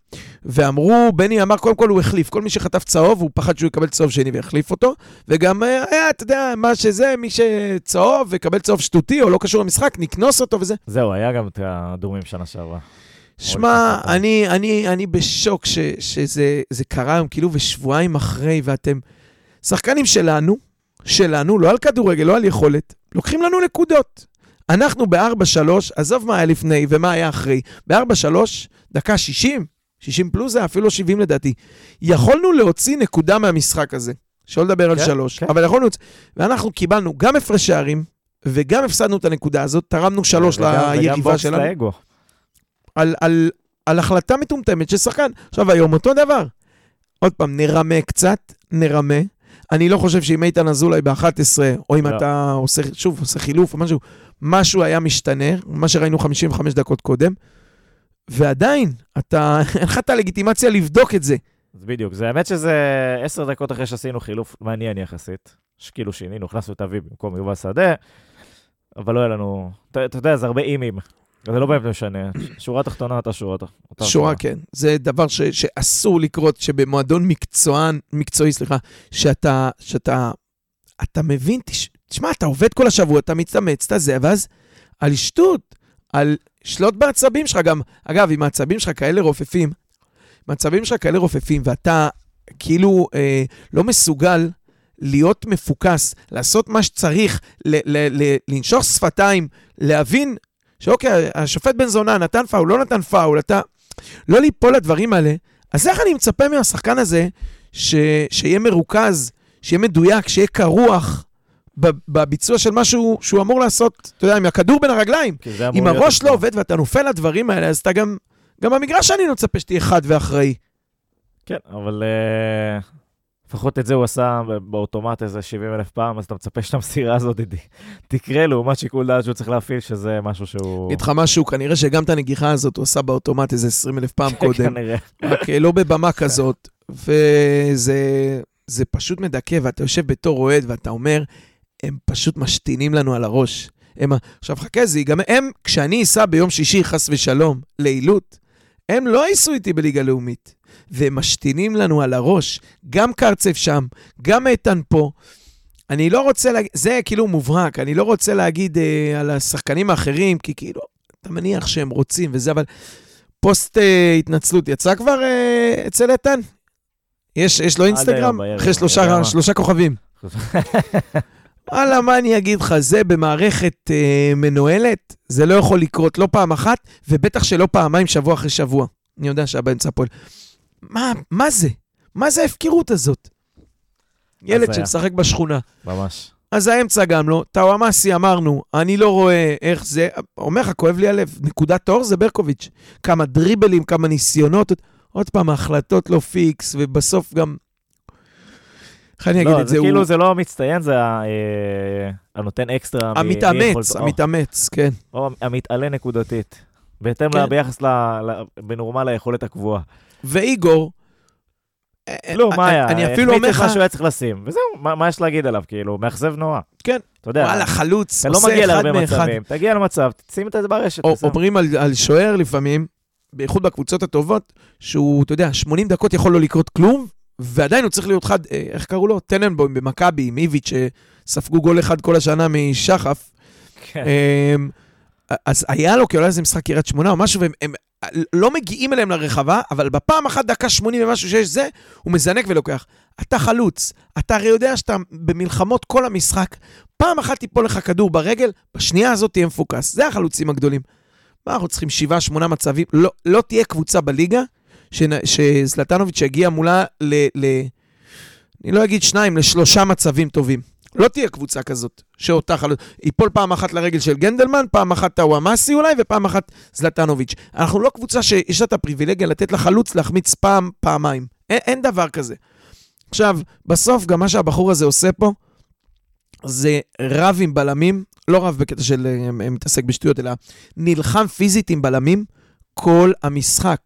ואמרו, בני אמר, קודם כל הוא החליף. כל מי שחטף צהוב, הוא פחד שהוא יקבל צהוב שני ויחליף אותו. וגם אה, היה, אתה יודע, מה שזה, מי שצהוב וקבל צהוב שטותי או לא קשור למשחק, נקנוס אותו וזה. זהו, היה גם את האדומים שנה שעברה. שמע, אני, אני, אני בשוק ש, שזה זה קרה היום, כאילו, ושבועיים אחרי, ואתם... שחקנים שלנו, שלנו, לא על כדורגל, לא על יכולת, לוקחים לנו נקודות. אנחנו ב-4-3, עזוב מה היה לפני ומה היה אחרי, ב-4-3, דקה 60, 60 פלוס זה אפילו 70 לדעתי. יכולנו להוציא נקודה מהמשחק הזה, שלא לדבר על כן, שלוש, כן. אבל יכולנו... ואנחנו קיבלנו גם הפרש שערים, וגם הפסדנו את הנקודה הזאת, תרמנו שלוש וגם- וגם ליריבה בוקס שלנו. לאגו. על, על, על החלטה מטומטמת של שחקן. עכשיו, היום אותו דבר. עוד פעם, נרמה קצת, נרמה. אני לא חושב שאם איתן אזולאי ב-11, או אם לא. אתה עושה, שוב, עושה חילוף או משהו, משהו היה משתנה, מה שראינו 55 דקות קודם, ועדיין, אתה, [LAUGHS] אין לך את הלגיטימציה לבדוק את זה. אז בדיוק, זה האמת שזה עשר דקות אחרי שעשינו חילוף מעניין יחסית. שכאילו שינינו, הכנסנו את אביב במקום יובל שדה, אבל לא היה לנו, אתה אתה יודע, זה הרבה אימים. זה לא באמת משנה. שורה תחתונה, אותה שורה. אותה שורה, כן. זה דבר ש, שאסור לקרות, שבמועדון מקצוען, מקצועי, סליחה, שאתה, שאתה, אתה מבין, תש, תשמע, אתה עובד כל השבוע, אתה מתאמץ, אתה זה, ואז על שטות, על שלוט בעצבים שלך גם. אגב, אם העצבים שלך כאלה רופפים, אם העצבים שלך כאלה רופפים, ואתה כאילו אה, לא מסוגל להיות מפוקס, לעשות מה שצריך, ל- ל- ל- לנשוך שפתיים, להבין שאוקיי, השופט בן זונה נתן פאול, לא נתן פאול, אתה... לא ליפול לדברים האלה, אז איך אני מצפה מהשחקן הזה ש... שיהיה מרוכז, שיהיה מדויק, שיהיה קרוח בביצוע של משהו שהוא אמור לעשות, אתה יודע, עם הכדור בין הרגליים. אם הראש. לא עובד ואתה נופל לדברים האלה, אז אתה גם... גם במגרש אני לא מצפה שתהיה חד ואחראי. כן, אבל אה, לפחות את זה הוא עשה באוטומט איזה 70 אלף פעם, אז אתה מצפה שאת המסירה הזאת תקרה לעומת שיקול דעת שהוא צריך להפעיל, שזה משהו שהוא... אגיד לך משהו, כנראה שגם את הנגיחה הזאת הוא עשה באוטומט איזה 20 אלף פעם [LAUGHS] קודם. כנראה. רק אה, לא בבמה כזאת, וזה זה פשוט מדכא, ואתה יושב בתור אוהד ואתה אומר, הם פשוט משתינים לנו על הראש. הם, עכשיו חכה, זה ייגמר, הם, כשאני אסע ביום שישי, חס ושלום, לעילות, הם לא ייסעו איתי בליגה לאומית, והם משתינים לנו על הראש. גם קרצב שם, גם איתן פה. אני לא רוצה להגיד, זה כאילו מובהק, אני לא רוצה להגיד אה, על השחקנים האחרים, כי כאילו, אתה מניח שהם רוצים וזה, אבל פוסט אה, התנצלות יצא כבר אה, אצל איתן? יש, יש לו אינסטגרם? בערב, אחרי שלושה, מה? שלושה כוכבים. [LAUGHS] וואלה, מה אני אגיד לך, זה במערכת אה, מנוהלת, זה לא יכול לקרות לא פעם אחת, ובטח שלא פעמיים שבוע אחרי שבוע. אני יודע שהבאמצע הפועל. מה, מה זה? מה זה ההפקרות הזאת? ילד. שמשחק בשכונה. ממש. אז האמצע גם לא. טאוואמאסי אמרנו, אני לא רואה איך זה, אומר לך, כואב לי הלב, נקודת אור זה ברקוביץ'. כמה דריבלים, כמה ניסיונות, עוד פעם, ההחלטות לא פיקס, ובסוף גם... איך אני אגיד לא, את זה זה? כאילו הוא זה לא המצטיין, זה אה, הנותן אקסטרה. מ- המתאמץ, מיכולתו. המתאמץ, כן. או המתעלה נקודתית. בהתאם, כן. ביחס ל... ל- בנורמל ליכולת הקבועה. ואיגור... כלום, מה היה? אני אפילו אומר לך, את מה שהוא היה צריך לשים, וזהו, מה מה יש להגיד עליו? כאילו, מאכזב נורא. כן. אתה יודע, וואלה, חלוץ, אתה לא עושה מגיע אחד להרבה מאחד. מצבים, תגיע למצב, שים את זה ברשת. או-. אומרים על, על שוער לפעמים, בייחוד בקבוצות הטובות, שהוא, אתה יודע, 80 דקות יכול לא לקרות כלום, ועדיין הוא צריך להיות חד, אה, איך קראו לו? טננבוים במכבי, עם איביץ', שספגו גול אחד כל השנה משחף. כן. אז היה לו, כי אולי זה משחק קריית שמונה או משהו, והם הם לא מגיעים אליהם לרחבה, אבל בפעם אחת, דקה 80 ומשהו שיש זה, הוא מזנק ולוקח. אתה חלוץ, אתה הרי יודע שאתה במלחמות כל המשחק, פעם אחת תיפול לך כדור ברגל, בשנייה הזאת תהיה מפוקס. זה החלוצים הגדולים. מה, אנחנו צריכים שבעה, שמונה מצבים? לא, לא תהיה קבוצה בליגה שזלטנוביץ' יגיע מולה ל, ל... אני לא אגיד שניים, לשלושה מצבים טובים. לא תהיה קבוצה כזאת, שאותה חלוץ... ייפול פעם אחת לרגל של גנדלמן, פעם אחת טאוואמאסי אולי, ופעם אחת זלטנוביץ'. אנחנו לא קבוצה שיש לה את הפריבילגיה לתת לחלוץ להחמיץ פעם, פעמיים. אין, אין דבר כזה. עכשיו, בסוף, גם מה שהבחור הזה עושה פה, זה רב עם בלמים, לא רב בקטע של אה, מתעסק בשטויות, אלא נלחם פיזית עם בלמים כל המשחק.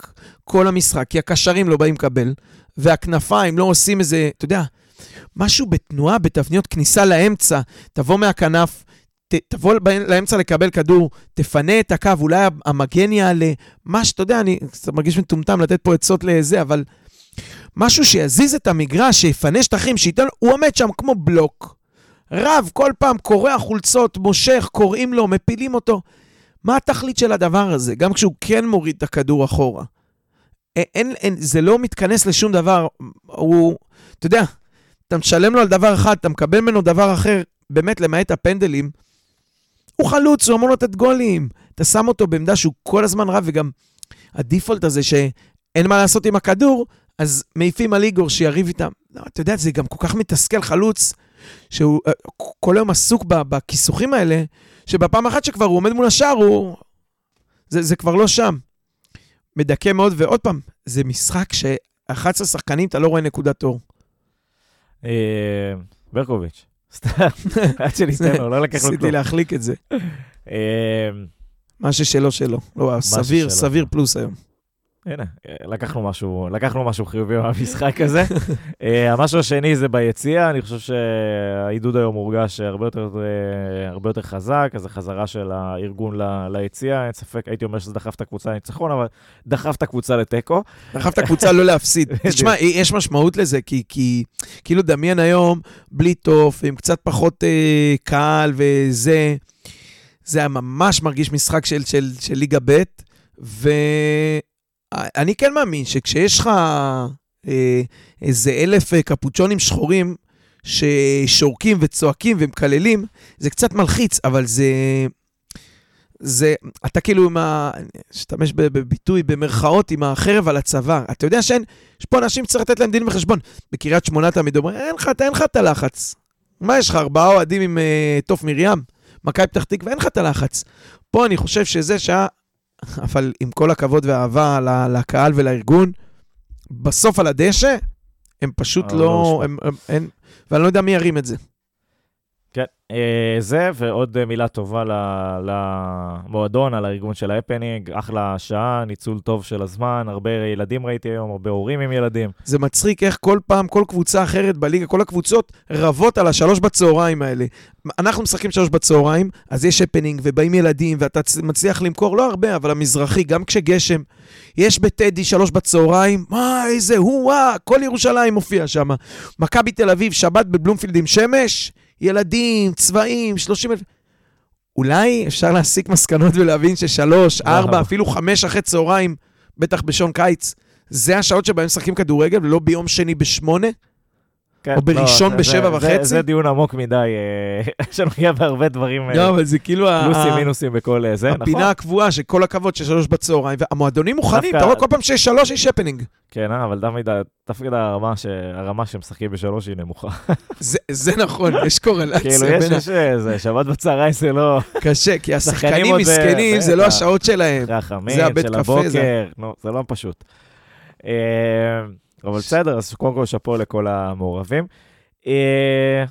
כל המשחק, כי הקשרים לא באים לקבל, והכנפיים לא עושים איזה, אתה יודע, משהו בתנועה, בתבניות כניסה לאמצע, תבוא מהכנף, ת, תבוא לאמצע לקבל כדור, תפנה את הקו, אולי המגן יעלה, מה שאתה יודע, אני מרגיש מטומטם לתת פה עצות לזה, אבל משהו שיזיז את המגרש, שיפנה שטחים, שייתן הוא עומד שם כמו בלוק. רב, כל פעם קורע חולצות, מושך, קוראים לו, מפילים אותו. מה התכלית של הדבר הזה? גם כשהוא כן מוריד את הכדור אחורה. אין, אין, זה לא מתכנס לשום דבר. הוא, אתה יודע, אתה משלם לו על דבר אחד, אתה מקבל ממנו דבר אחר, באמת, למעט הפנדלים. הוא חלוץ, הוא אמור לתת גולים. אתה שם אותו בעמדה שהוא כל הזמן רב, וגם הדיפולט הזה שאין מה לעשות עם הכדור, אז מעיפים על איגור שיריב איתם. לא, אתה יודע, זה גם כל כך מתסכל חלוץ, שהוא אה, כל היום עסוק בכיסוכים האלה, שבפעם אחת שכבר הוא עומד מול השער, הוא... זה, זה כבר לא שם. מדכא מאוד, ועוד פעם, זה משחק ש-11 שחקנים, אתה לא רואה נקודת אור. אה, ברקוביץ'. סתם, [LAUGHS] עד שניתן לו, לא לקח לו ניסיתי כלום. להחליק את זה. אה, מה ששלו שלו. לא, סביר. סביר פלוס היום. הנה, אה, לקחנו משהו, לקחנו משהו חיובי מהמשחק הזה. אה, המשהו השני זה ביציאה, אני חושב שהעידוד היום מורגש הרבה יותר, אה, הרבה יותר חזק, אז החזרה של הארגון ל- ליציאה, אין ספק, הייתי אומר שזה דחף את הקבוצה לניצחון, אבל דחף את הקבוצה לתיקו. דחף את הקבוצה לא להפסיד. [LAUGHS] תשמע, יש משמעות לזה, כי, כי כאילו דמיין היום, בלי תוף, עם קצת פחות אה, קהל וזה, זה היה ממש מרגיש משחק של, של, של ליגה ב', ואני כן מאמין שכשיש לך אה, איזה אלף אה, קפוצ'ונים שחורים, ששורקים וצועקים ומקללים, זה קצת מלחיץ, אבל זה... זה, אתה כאילו עם ה... אשתמש בביטוי, במרכאות, עם החרב על הצוואר. אתה יודע שאין, יש פה אנשים שצריך לתת להם דין וחשבון. בקריית שמונה תמיד אומרים, אין לך, אין לך את הלחץ. מה יש לך, ארבעה אוהדים עם uh, תוף מרים? מכבי פתח תקווה, אין לך את הלחץ. פה אני חושב שזה שעה, אבל עם כל הכבוד והאהבה לקהל ולארגון, בסוף על הדשא, הם פשוט אבל לא... לא הם, הם, הם, ואני לא יודע מי ירים את זה. כן, אה, זה, ועוד אה, מילה טובה למועדון, על הארגון של ההפנינג, אחלה שעה, ניצול טוב של הזמן, הרבה ילדים ראיתי היום, הרבה הורים עם ילדים. זה מצחיק איך כל פעם, כל קבוצה אחרת בליגה, כל הקבוצות רבות על השלוש בצהריים האלה. אנחנו משחקים שלוש בצהריים, אז יש הפנינג, ובאים ילדים, ואתה מצליח למכור, לא הרבה, אבל המזרחי, גם כשגשם, יש בטדי שלוש בצהריים, מה, איזה הוא, וואה, כל ירושלים מופיע שם. מכבי תל אביב, שבת בבלומפילד עם שמש, ילדים, צבעים, שלושים אלף... אולי אפשר להסיק מסקנות ולהבין ששלוש, וואו. ארבע, אפילו חמש אחרי צהריים, בטח בשעון קיץ, זה השעות שבהם משחקים כדורגל, ולא ביום שני בשמונה? כן, או בראשון זה- בשבע זה- וחצי? זה- זה דיון עמוק מדי, אה, [LAUGHS] שנוגע בהרבה דברים, אה, לא, אבל זה כאילו פלוסים, ה- מינוסים בכל אה, זה, נכון? הפינה הקבועה שכל הכבוד של שלוש בצהריים, והמועדונים מוכנים, דווקא- אתה רואה כל פעם שיש שלוש, יש הפנינג. כן, אבל תמיד דווקא הרמה ש- הרמה שהם משחקים בשלוש היא נמוכה. [LAUGHS] זה- זה נכון, יש כאילו, קורלציה יש, ה... יש, אה, זה, שבת בצהריים זה לא קשה, כי שחקנים השחקנים מסכנים, זה לא. השעות שלהם. זה הבית של קפה, הבוקר, זה לא פשוט. אה, אבל בסדר, אז קודם כל שאפו לכל המעורבים. אה,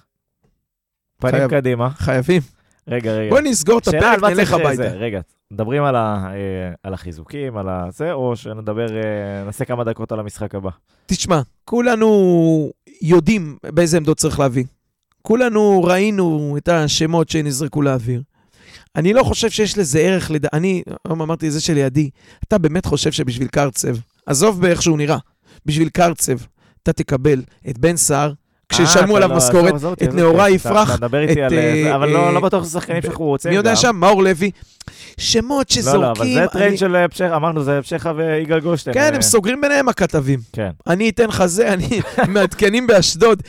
פנים. קדימה. חייבים. רגע, רגע. בוא נסגור את הפרק, נלך הביתה. זה, רגע, מדברים על, ה, אה, על החיזוקים, על הזה, או שנדבר, אה, נעשה כמה דקות על המשחק הבא. תשמע, כולנו יודעים באיזה עמדות צריך להביא. כולנו ראינו את השמות שנזרקו לאוויר. אני לא חושב שיש לזה ערך, לד... אני אמרתי לזה שלידי, אתה באמת חושב שבשביל קרצב, עזוב באיך שהוא נראה, בשביל קרצב, אתה תקבל את בן סער, כשישלמו אה, עליו לא- משכורת, את נאורה יפרח, אתה מדבר איתי את, על... אה, זה, אבל אה, לא לא בטוח שזה שחקנים שאנחנו רוצים מי יודע. שם? מאור לוי. שמות שזורקים. לא, לא, אבל זה אני- של אה, פשחה, אמרנו, זה פשחה ויגאל גולדשטיין. כן, אה, הם סוגרים ביניהם הכתבים. כן. אני אתן לך זה, אני [LAUGHS] מעדכנים באשדוד.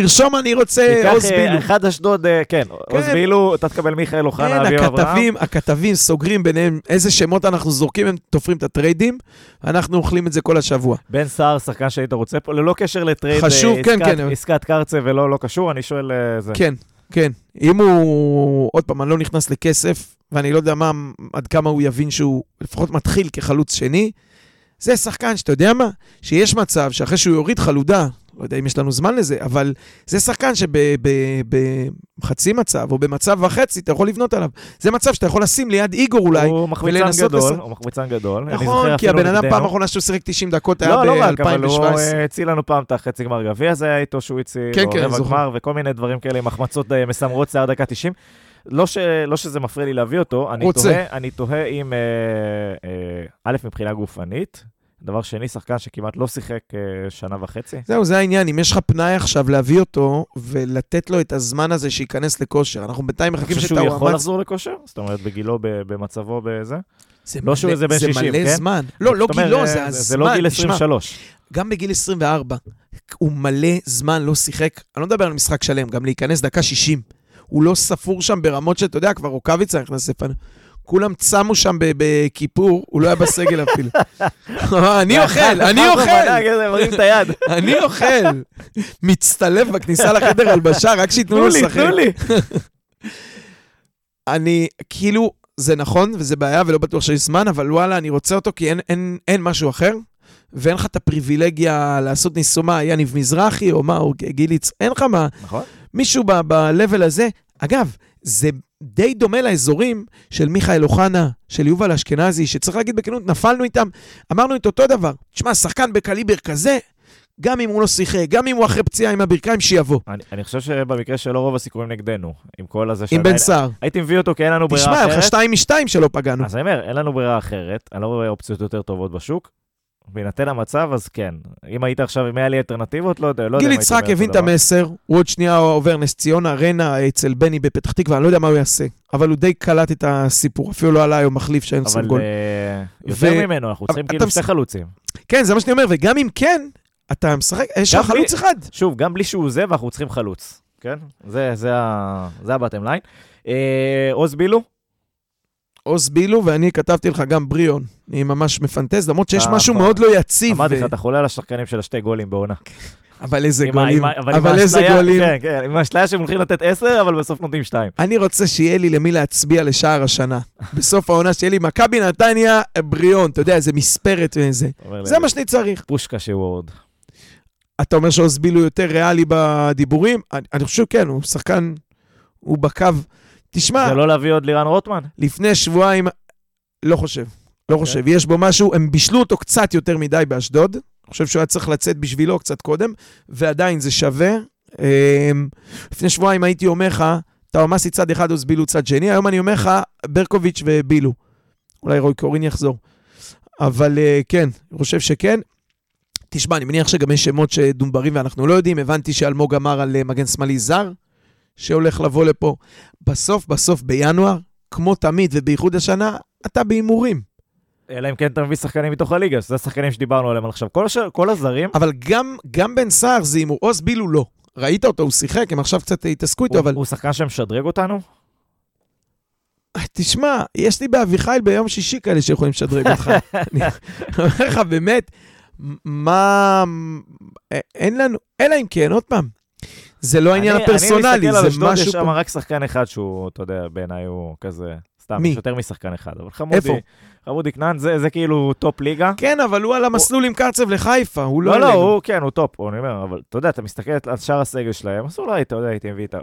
תרשום, אני רוצה עוז אה, בילו. אחד אשדוד, אה, כן, עוז בילו, אתה תקבל מיכאל אוחנה, כן, אביב אברהם. הכתבים, סוגרים ביניהם איזה שמות אנחנו זורקים, הם תופרים את הטריידים, אנחנו אוכלים את זה כל השבוע. בן סער, שחקן שהיית רוצה פה, ללא קשר לטרייד, חשוב, אה, כן, עסקת- כן. עסקת קרצה ולא לא קשור, אני שואל זה. כן, כן. אם הוא, עוד פעם, אני לא נכנס לכסף, ואני לא יודע מה, עד כמה הוא יבין שהוא לפחות מתחיל כחלוץ שני, זה שחקן שאתה יודע מה? שיש מצב שאחרי שהוא יוריד חלודה, לא יודע אם יש לנו זמן לזה, אבל זה שחקן שבחצי מצב או במצב וחצי אתה יכול לבנות עליו. זה מצב שאתה יכול לשים ליד איגור אולי. הוא מחמיצן גדול, לס- הוא מחמיצן גדול. נכון, כי הבן אדם. פעם אחרונה שהוא שיחק 90 דקות היה לא, לא רק, אבל הוא ב-2017. אה, הציל לנו פעם את החצי גמר גביע, זה היה איתו שהוא הציל, כן, כן, רבע זוכר. גמר, וכל מיני דברים כאלה עם החמצות אה, מסמרות שיער דקה 90. לא, ש... לא שזה מפריע לי להביא אותו, אני רוצה. תוהה, אני תוהה אם, אה, א', מבחינה גופנית, דבר שני, שחקן שכמעט לא שיחק אה, שנה וחצי. זהו, זה העניין. אם יש לך פנאי עכשיו להביא אותו ולתת לו את הזמן הזה שייכנס לכושר, אנחנו בינתיים מחכים חושב שהוא יכול. לחזור לכושר? זאת אומרת, בגילו, במצבו, בזה? זה לא שהוא מלא- איזה בן זה 60, מלא כן? זמן. לא, לא גילו, אה, זה הזמן. זה לא גיל תשמע, 23. גם בגיל 24, הוא מלא זמן לא שיחק. אני לא מדבר על משחק שלם, גם להיכנס דקה 60. הוא לא ספור שם ברמות שאתה יודע, כבר רוקאביצה נכנס לפניו. כולם צמו שם בכיפור, הוא לא היה בסגל אפילו. אני אוכל, אני [LAUGHS] אוכל. [LAUGHS] אני אוכל. מצטלב בכניסה לחדר הלבשה, רק שייתנו לו תנו לי, לשחק. תנו לי. [LAUGHS] אני, כאילו, זה נכון, וזה בעיה, ולא בטוח שיש זמן, אבל וואלה, אני רוצה אותו כי אין, אין, אין משהו אחר, ואין לך את הפריבילגיה לעשות ניסומה, יניב מזרחי, או מה, או גיליץ, אין לך מה. נכון. מישהו ב-level הזה, אגב, זה די דומה לאזורים של מיכאל אוחנה, של יובל אשכנזי, שצריך להגיד בכנות, נפלנו איתם, אמרנו את אותו דבר. תשמע, שחקן בקליבר כזה, גם אם הוא לא שיחק, גם אם הוא אחרי פציעה עם הברכיים, שיבוא. אני, אני חושב שבמקרה שלו רוב הסיכויים נגדנו, עם כל הזה עם בן סער. הייתי מביא אותו כי אין לנו ברירה תשמע, היה לך אחרת. שתיים משתיים שלא פגענו. אז אני אומר, אין לנו ברירה אחרת, אני לא רואה אופציות יותר טובות בשוק. בהינתן המצב, אז כן. אם היית עכשיו, אם היה לי אלטרנטיבות, לא יודע, לא יודע גיל יצחק הבין את. המסר, הוא עוד שנייה עובר נס ציונה, רנה אצל בני בפתח תקווה, אני לא יודע מה הוא יעשה, אבל הוא די קלט את הסיפור, אפילו לא עלה היום מחליף שאין אבל סול גול. אה, ו- יותר ממנו, אנחנו צריכים כאילו שתי חלוצים. כן, זה מה שאני אומר, וגם אם כן, אתה משחק, יש לך חלוץ בלי- אחד. שוב, גם בלי שהוא זה, ואנחנו צריכים חלוץ, כן? זה, זה, ה- זה הבטם ליין. אה, עוז בילו? עוז בילו, ואני כתבתי לך גם בריאון. אני ממש מפנטז, למרות שיש אה, משהו נכון. מאוד לא יציב. אמרתי לך, אתה חולה על השחקנים של השתי גולים בעונה. אבל איזה גולים, אבל איזה גולים. כן, כן, עם האשליה שהם הולכים לתת עשר, אבל בסוף נותנים שתיים. אני רוצה שיהיה לי למי להצביע לשער השנה. [LAUGHS] בסוף העונה שיהיה לי מכבי נתניה, בריאון, אתה יודע, איזה מספרת וזה. זה מה שאני צריך. פושקה שהוא אתה אומר שעוז בילו יותר ריאלי בדיבורים? אני חושב שכן, הוא שחקן, הוא בקו. תשמע, זה לא להביא עוד לירן רוטמן? לפני שבועיים, לא חושב. לא אוקיי. חושב. יש בו משהו, הם בישלו אותו קצת יותר מדי באשדוד. אני חושב שהוא היה צריך לצאת בשבילו קצת קודם, ועדיין זה שווה. אמ, לפני שבועיים הייתי אומר לך, טאומאסי צד אחד, עוז בילו צד שני, היום אני אומר לך, ברקוביץ' ובילו. אולי רוי קורין יחזור. אבל אה, כן, אני חושב שכן. תשמע, אני מניח שגם יש שמות שדומברים ואנחנו לא יודעים. הבנתי שאלמוג אמר על אה, מגן שמאלי זר, שהולך לבוא לפה. בסוף, בסוף, בינואר, כמו תמיד, ובייחוד השנה, אתה בהימורים. אלא אם כן אתה מביא שחקנים מתוך הליגה, שזה השחקנים שדיברנו עליהם עכשיו. כל, הש... כל הזרים, אבל גם, גם בן סער זה הימור. עוז בילו לא. ראית אותו, הוא שיחק, הם עכשיו קצת התעסקו איתו, אבל הוא שחקן שמשדרג אותנו? תשמע, יש לי באביחיל ביום שישי כאלה שיכולים לשדרג אותך. [LAUGHS] אני אומר לך, באמת, מה... אין לנו... אלא אם כן, עוד פעם, זה לא העניין הפרסונלי, אני מסתכל על זה אשדוד, יש משהו שם. רק שחקן אחד שהוא, אתה יודע, בעיניי הוא כזה סתם, מי? יש יותר משחקן אחד, אבל חמודי, איפה? חמודי כנען זה, זה כאילו טופ ליגה. כן, אבל הוא על המסלול עם קרצה לחיפה, הוא לא לא, לא. הוא, כן, הוא טופ, הוא, אני אומר, אבל אתה יודע, אתה מסתכל על שאר הסגל שלהם, אז אולי, אתה יודע, הייתי מביא את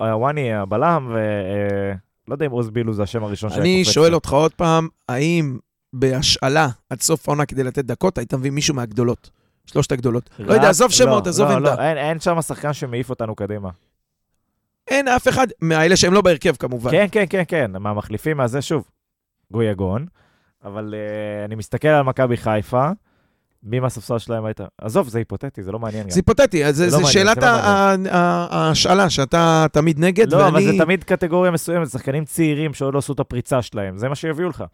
הוואני, הבלם, ו... אה, לא יודע אם עוז בילו זה השם הראשון שהיה אני שואל. אותך עוד פעם, האם בהשאלה עד סוף העונה כדי לתת דקות, היית מביא מישהו מהגדולות? שלושת הגדולות. לא יודע, רק- עזוב שמות, לא, עזוב לא, עמדה. לא, אין, אין שם שחקן שמעיף אותנו קדימה. אין אף אחד מהאלה שהם לא בהרכב כמובן. כן, כן, כן, כן, מהמחליפים, מהזה שוב, גויגון, אבל uh, אני מסתכל על מכבי חיפה, מי מהספסל שלהם היית? עזוב, זה היפותטי, זה לא מעניין. זה היפותטי, זה זה לא שאלת לא ההשאלה, שאתה תמיד נגד, לא, אבל ואני... זה תמיד קטגוריה מסוימת, שחקנים צעירים שעוד לא עשו את הפריצה שלהם, זה מה שיביאו לך.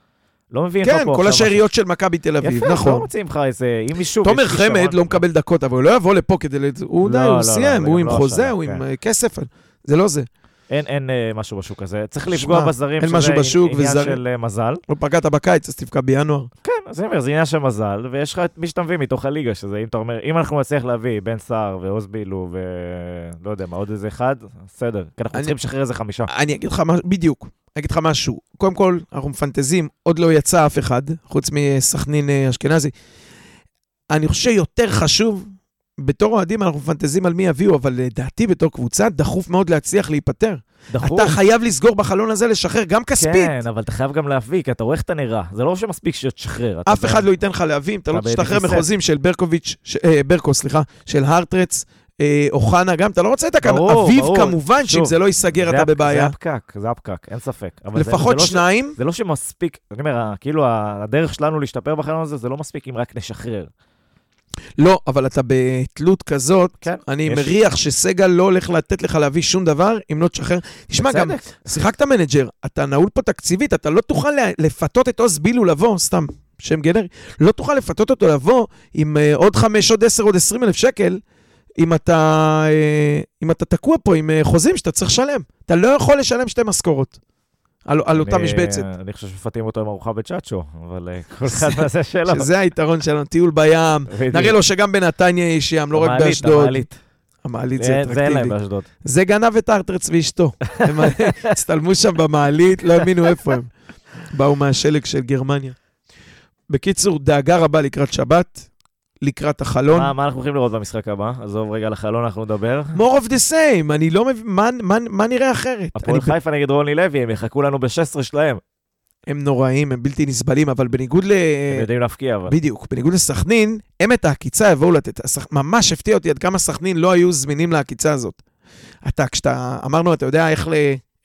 לא מביאים לך פה כן. כל השאריות של מכבי תל אביב, יפה, לא נכון. מוצאים לך איזה... אם מישהו... תומר חמד לא מקבל דקות, אבל הוא לא יבוא לפה כדי... הוא די, לא, הוא לא, סיים, לא, הוא עם לא חוזה, הוא עם כסף. זה לא זה. אין, אין אה, משהו בשוק הזה. צריך שמע, לפגוע בזרים, אין משהו בשוק, עניין וזרים- של אה, מזל. לא פגעת בקיץ, אז תפגע בינואר. כן, אז אני אומר, זה עניין של מזל, ויש לך את מי שאתה מביא מתוך הליגה, שזה אם אתה אומר, אם אנחנו נצליח להביא בן סער ועוז בילו ולא יודע מה, עוד איזה אחד, בסדר. כי אנחנו אני- צריכים לשחרר איזה חמישה. אני אגיד לך משהו, בדיוק. אני אגיד לך משהו. קודם כל, אנחנו מפנטזים, עוד לא יצא אף אחד, חוץ מסכנין אה, אשכנזי. אני חושב שיותר חשוב, בתור אוהדים אנחנו מפנטזים על מי יביאו, אבל לדעתי בתור קבוצה, דחוף מאוד להצליח להיפטר. דחוף. אתה חייב לסגור בחלון הזה, לשחרר גם כספית. כן, אבל אתה חייב גם להביא, כי אתה רואה איך אתה נראה. זה לא שמספיק שתשחרר. אף אחד לא ייתן לך להביא, אם אתה לא תשתחרר. מחוזים של ברקוביץ', אה, ברקו, סליחה, של הרטרץ, אה, אוחנה גם, אתה לא רוצה את. ברור, אביב ברור. כמובן, שאם שוב, זה לא ייסגר אתה בבעיה. זה הפקק, זה הפקק, אין ספק. אבל זה- לפחות זה לא ש- שניים. זה לא שמספיק, אני אומר, כאילו הדרך שלנו להשתפר בחלון הזה, זה לא מספיק אם רק נשחרר. לא, אבל אתה בתלות כזאת, כן, אני יש- מריח שסגל לא הולך לתת לך להביא שום דבר אם לא תשחרר. תשמע, גם. שיחקת מנג'ר, אתה נעול פה תקציבית, אתה לא תוכל לפתות את עוז בילו לבוא, סתם, שם גנרי, לא תוכל לפתות אותו לבוא עם אה, עוד חמש, עוד עשר, עוד עשרים אלף שקל, אם אתה, uh, אם אתה תקוע פה עם uh, חוזים שאתה צריך לשלם. אתה לא יכול לשלם שתי משכורות על, על אותה משבצת. אני חושב שמפתים אותו עם ארוחה בצ'אצ'ו, אבל אה, כל אחד [LAUGHS] מהזה שלו. שזה היתרון שלנו, טיול בים. נראה לו שגם בנתניה יש ים, לא רק באשדוד. המעלית. המעלית זה זה זה אין להם אטרקטיבי. באשדוד. זה גנב את ארטרץ ואשתו. הם [LAUGHS] [LAUGHS] הצטלמו שם במעלית, לא האמינו איפה הם. באו מהשלג של גרמניה. בקיצור, דאגה רבה לקראת שבת, לקראת החלון. מה מה אנחנו הולכים לראות במשחק הבא? עזוב רגע לחלון, אנחנו נדבר. more of the same, אני לא מבין, מה- מה- מה נראה אחרת? הפועל אני- חיפה נגד רוני לוי, הם יחכו לנו ב-16 שלהם. הם נוראים, הם בלתי נסבלים, אבל בניגוד ל... הם יודעים להפקיע, אבל. בדיוק, בניגוד לסכנין, הם את העקיצה יבואו לתת. הסכ- ממש הפתיע אותי עד כמה סכנין לא היו זמינים לעקיצה הזאת. אתה, כשאתה, אמרנו, אתה יודע איך, ל,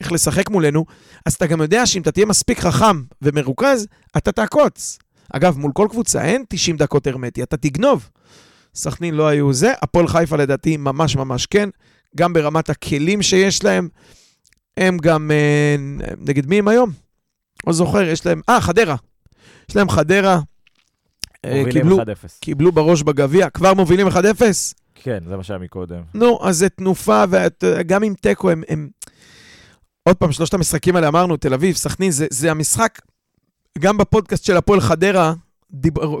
איך לשחק מולנו, אז אתה גם יודע שאם אתה תהיה מספיק חכם ומרוכז, אתה תעקוץ. אגב, מול כל קבוצה אין 90 דקות הרמטי, אתה תגנוב. סכנין לא היו זה, הפועל חיפה לדעתי ממש ממש כן, גם ברמת הכלים שיש להם, הם גם, אה, נגד מי הם היום? לא זוכר, יש להם, אה, חדרה. יש להם חדרה, אה, קיבלו, 1-0. קיבלו בראש בגביע, כבר מובילים 1-0? כן, זה מה שהיה מקודם. נו, אז זה תנופה, וגם עם תיקו הם, הם... עוד פעם, שלושת המשחקים האלה אמרנו, תל אביב, סכנין, זה, זה המשחק, גם בפודקאסט של הפועל חדרה,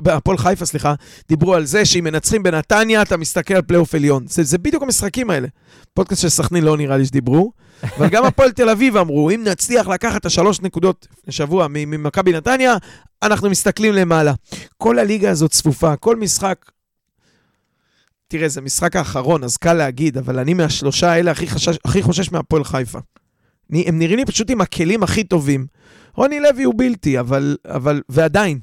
הפועל חיפה, סליחה, דיברו על זה שאם מנצחים בנתניה, אתה מסתכל על פלייאוף עליון. זה, זה בדיוק המשחקים האלה. פודקאסט של סכנין לא נראה לי שדיברו, [LAUGHS] אבל גם הפועל תל אביב אמרו, אם נצליח לקחת את השלוש נקודות לשבוע ממכבי נתניה, אנחנו מסתכלים למעלה. כל הליגה הזאת צפופה, כל משחק... תראה, זה המשחק האחרון, אז קל להגיד, אבל אני מהשלושה האלה הכי, חשש, הכי חושש מהפועל חיפה. אני, הם נראים לי פשוט עם הכלים הכי טובים. רוני לוי הוא בלתי, אבל, אבל, ועדיין,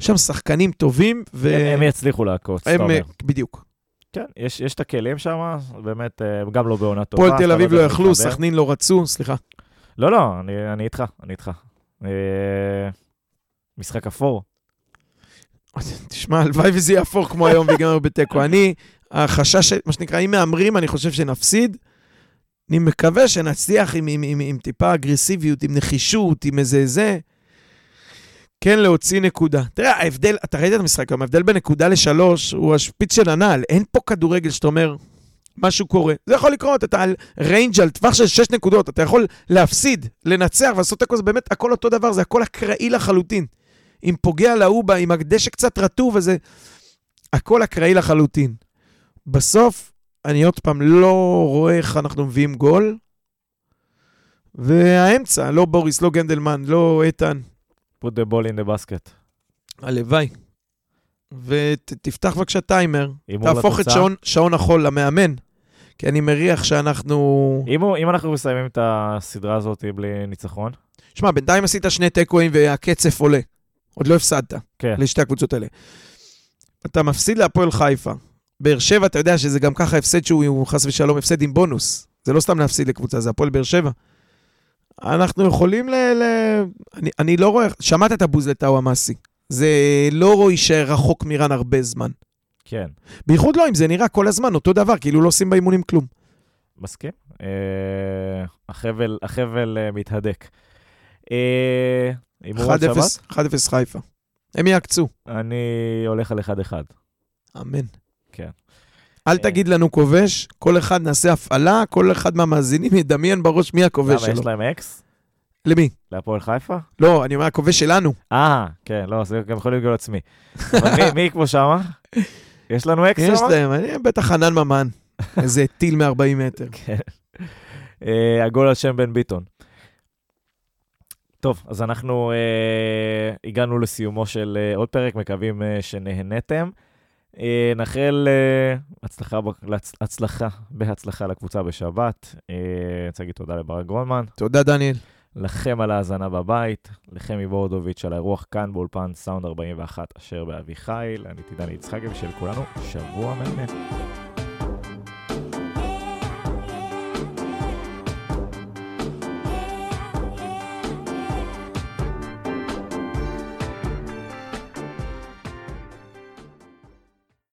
יש שם שחקנים טובים, ו... הם הם יצליחו לעקוץ, אתה אומר. בדיוק. כן, יש יש את הכלים שם, באמת, אה, גם לא בעונה טובה. הפועל תל אתה אביב לא יכלו. סכנין לא רצו, סליחה. לא, לא, אני אני איתך, אני איתך. אה, משחק אפור. תשמע, הלוואי וזה יהפוך כמו היום ויגמר בתיקו. אני, החשש, מה שנקרא, אם מהמרים, אני חושב שנפסיד. אני מקווה שנצליח עם, עם, עם, עם טיפה אגרסיביות, עם נחישות, עם איזה זה. כן להוציא נקודה. תראה, ההבדל, אתה ראית את המשחק היום, ההבדל בין נקודה לשלוש הוא השפיץ של הנעל. אין פה כדורגל שאתה אומר, משהו קורה. זה יכול לקרות, אתה על ריינג' על טווח של שש נקודות, אתה יכול להפסיד, לנצח ולעשות תיקו, זה באמת הכל אותו דבר, זה הכל אקראי לחלוטין. אם פוגע לאובה, עם הדשא קצת רטוב וזה, הכל אקראי לחלוטין. בסוף, אני עוד פעם לא רואה איך אנחנו מביאים גול, והאמצע, לא בוריס, לא גנדלמן, לא איתן, put the ball in the basket. הלוואי. ותפתח בבקשה טיימר, תהפוך את. שעון, שעון החול למאמן, כי אני מריח שאנחנו... אם הוא- אם אנחנו מסיימים את הסדרה הזאת בלי ניצחון, שמע, בינתיים עשית שני תיקואים והקצף עולה. עוד לא הפסדת כן. לשתי הקבוצות האלה. אתה מפסיד להפועל חיפה. באר שבע, אתה יודע שזה גם ככה הפסד שהוא הוא חס ושלום הפסד עם בונוס. זה לא סתם להפסיד לקבוצה, זה הפועל באר שבע. אנחנו יכולים ל... ל... אני, אני לא רואה... שמעת את הבוז לטאו המאסי. זה לא יישאר רחוק מרן הרבה זמן. כן, בייחוד לא אם זה נראה כל הזמן אותו דבר, כאילו לא עושים באימונים כלום. מסכים. אה, החבל, החבל אה, מתהדק. אה, הימור על 1-0 שבת? 1-0 חיפה. הם יעקצו. אני הולך על 1-1. אמן. כן. אל אה. תגיד לנו כובש, כל אחד נעשה הפעלה, כל אחד מהמאזינים ידמיין בראש מי הכובש למה, יש שלו. להם אקס? למי? להפועל חיפה? לא, אני אומר הכובש שלנו. אה, כן, לא, זה גם יכול להיות עצמי. אבל מי- מי כמו שמה? יש לנו אקס יש שמה? להם, אני בטח חנן ממן. [LAUGHS] איזה טיל מ-40 מטר. כן. אה, הגול על שם בן ביטון. טוב, אז אנחנו אה, הגענו לסיומו של אה, עוד פרק, מקווים אה, שנהנתם. אה, נאחל אה, הצלחה, הצלחה, בהצלחה לקבוצה בשבת. אה, אני רוצה להגיד תודה לברק גרונמן, תודה, דניאל. לכם על ההאזנה בבית, לחמי בורדוביץ' על האירוח כאן באולפן סאונד 41 אשר באביחיל. אני טידני יצחקי ושל כולנו שבוע מהמם.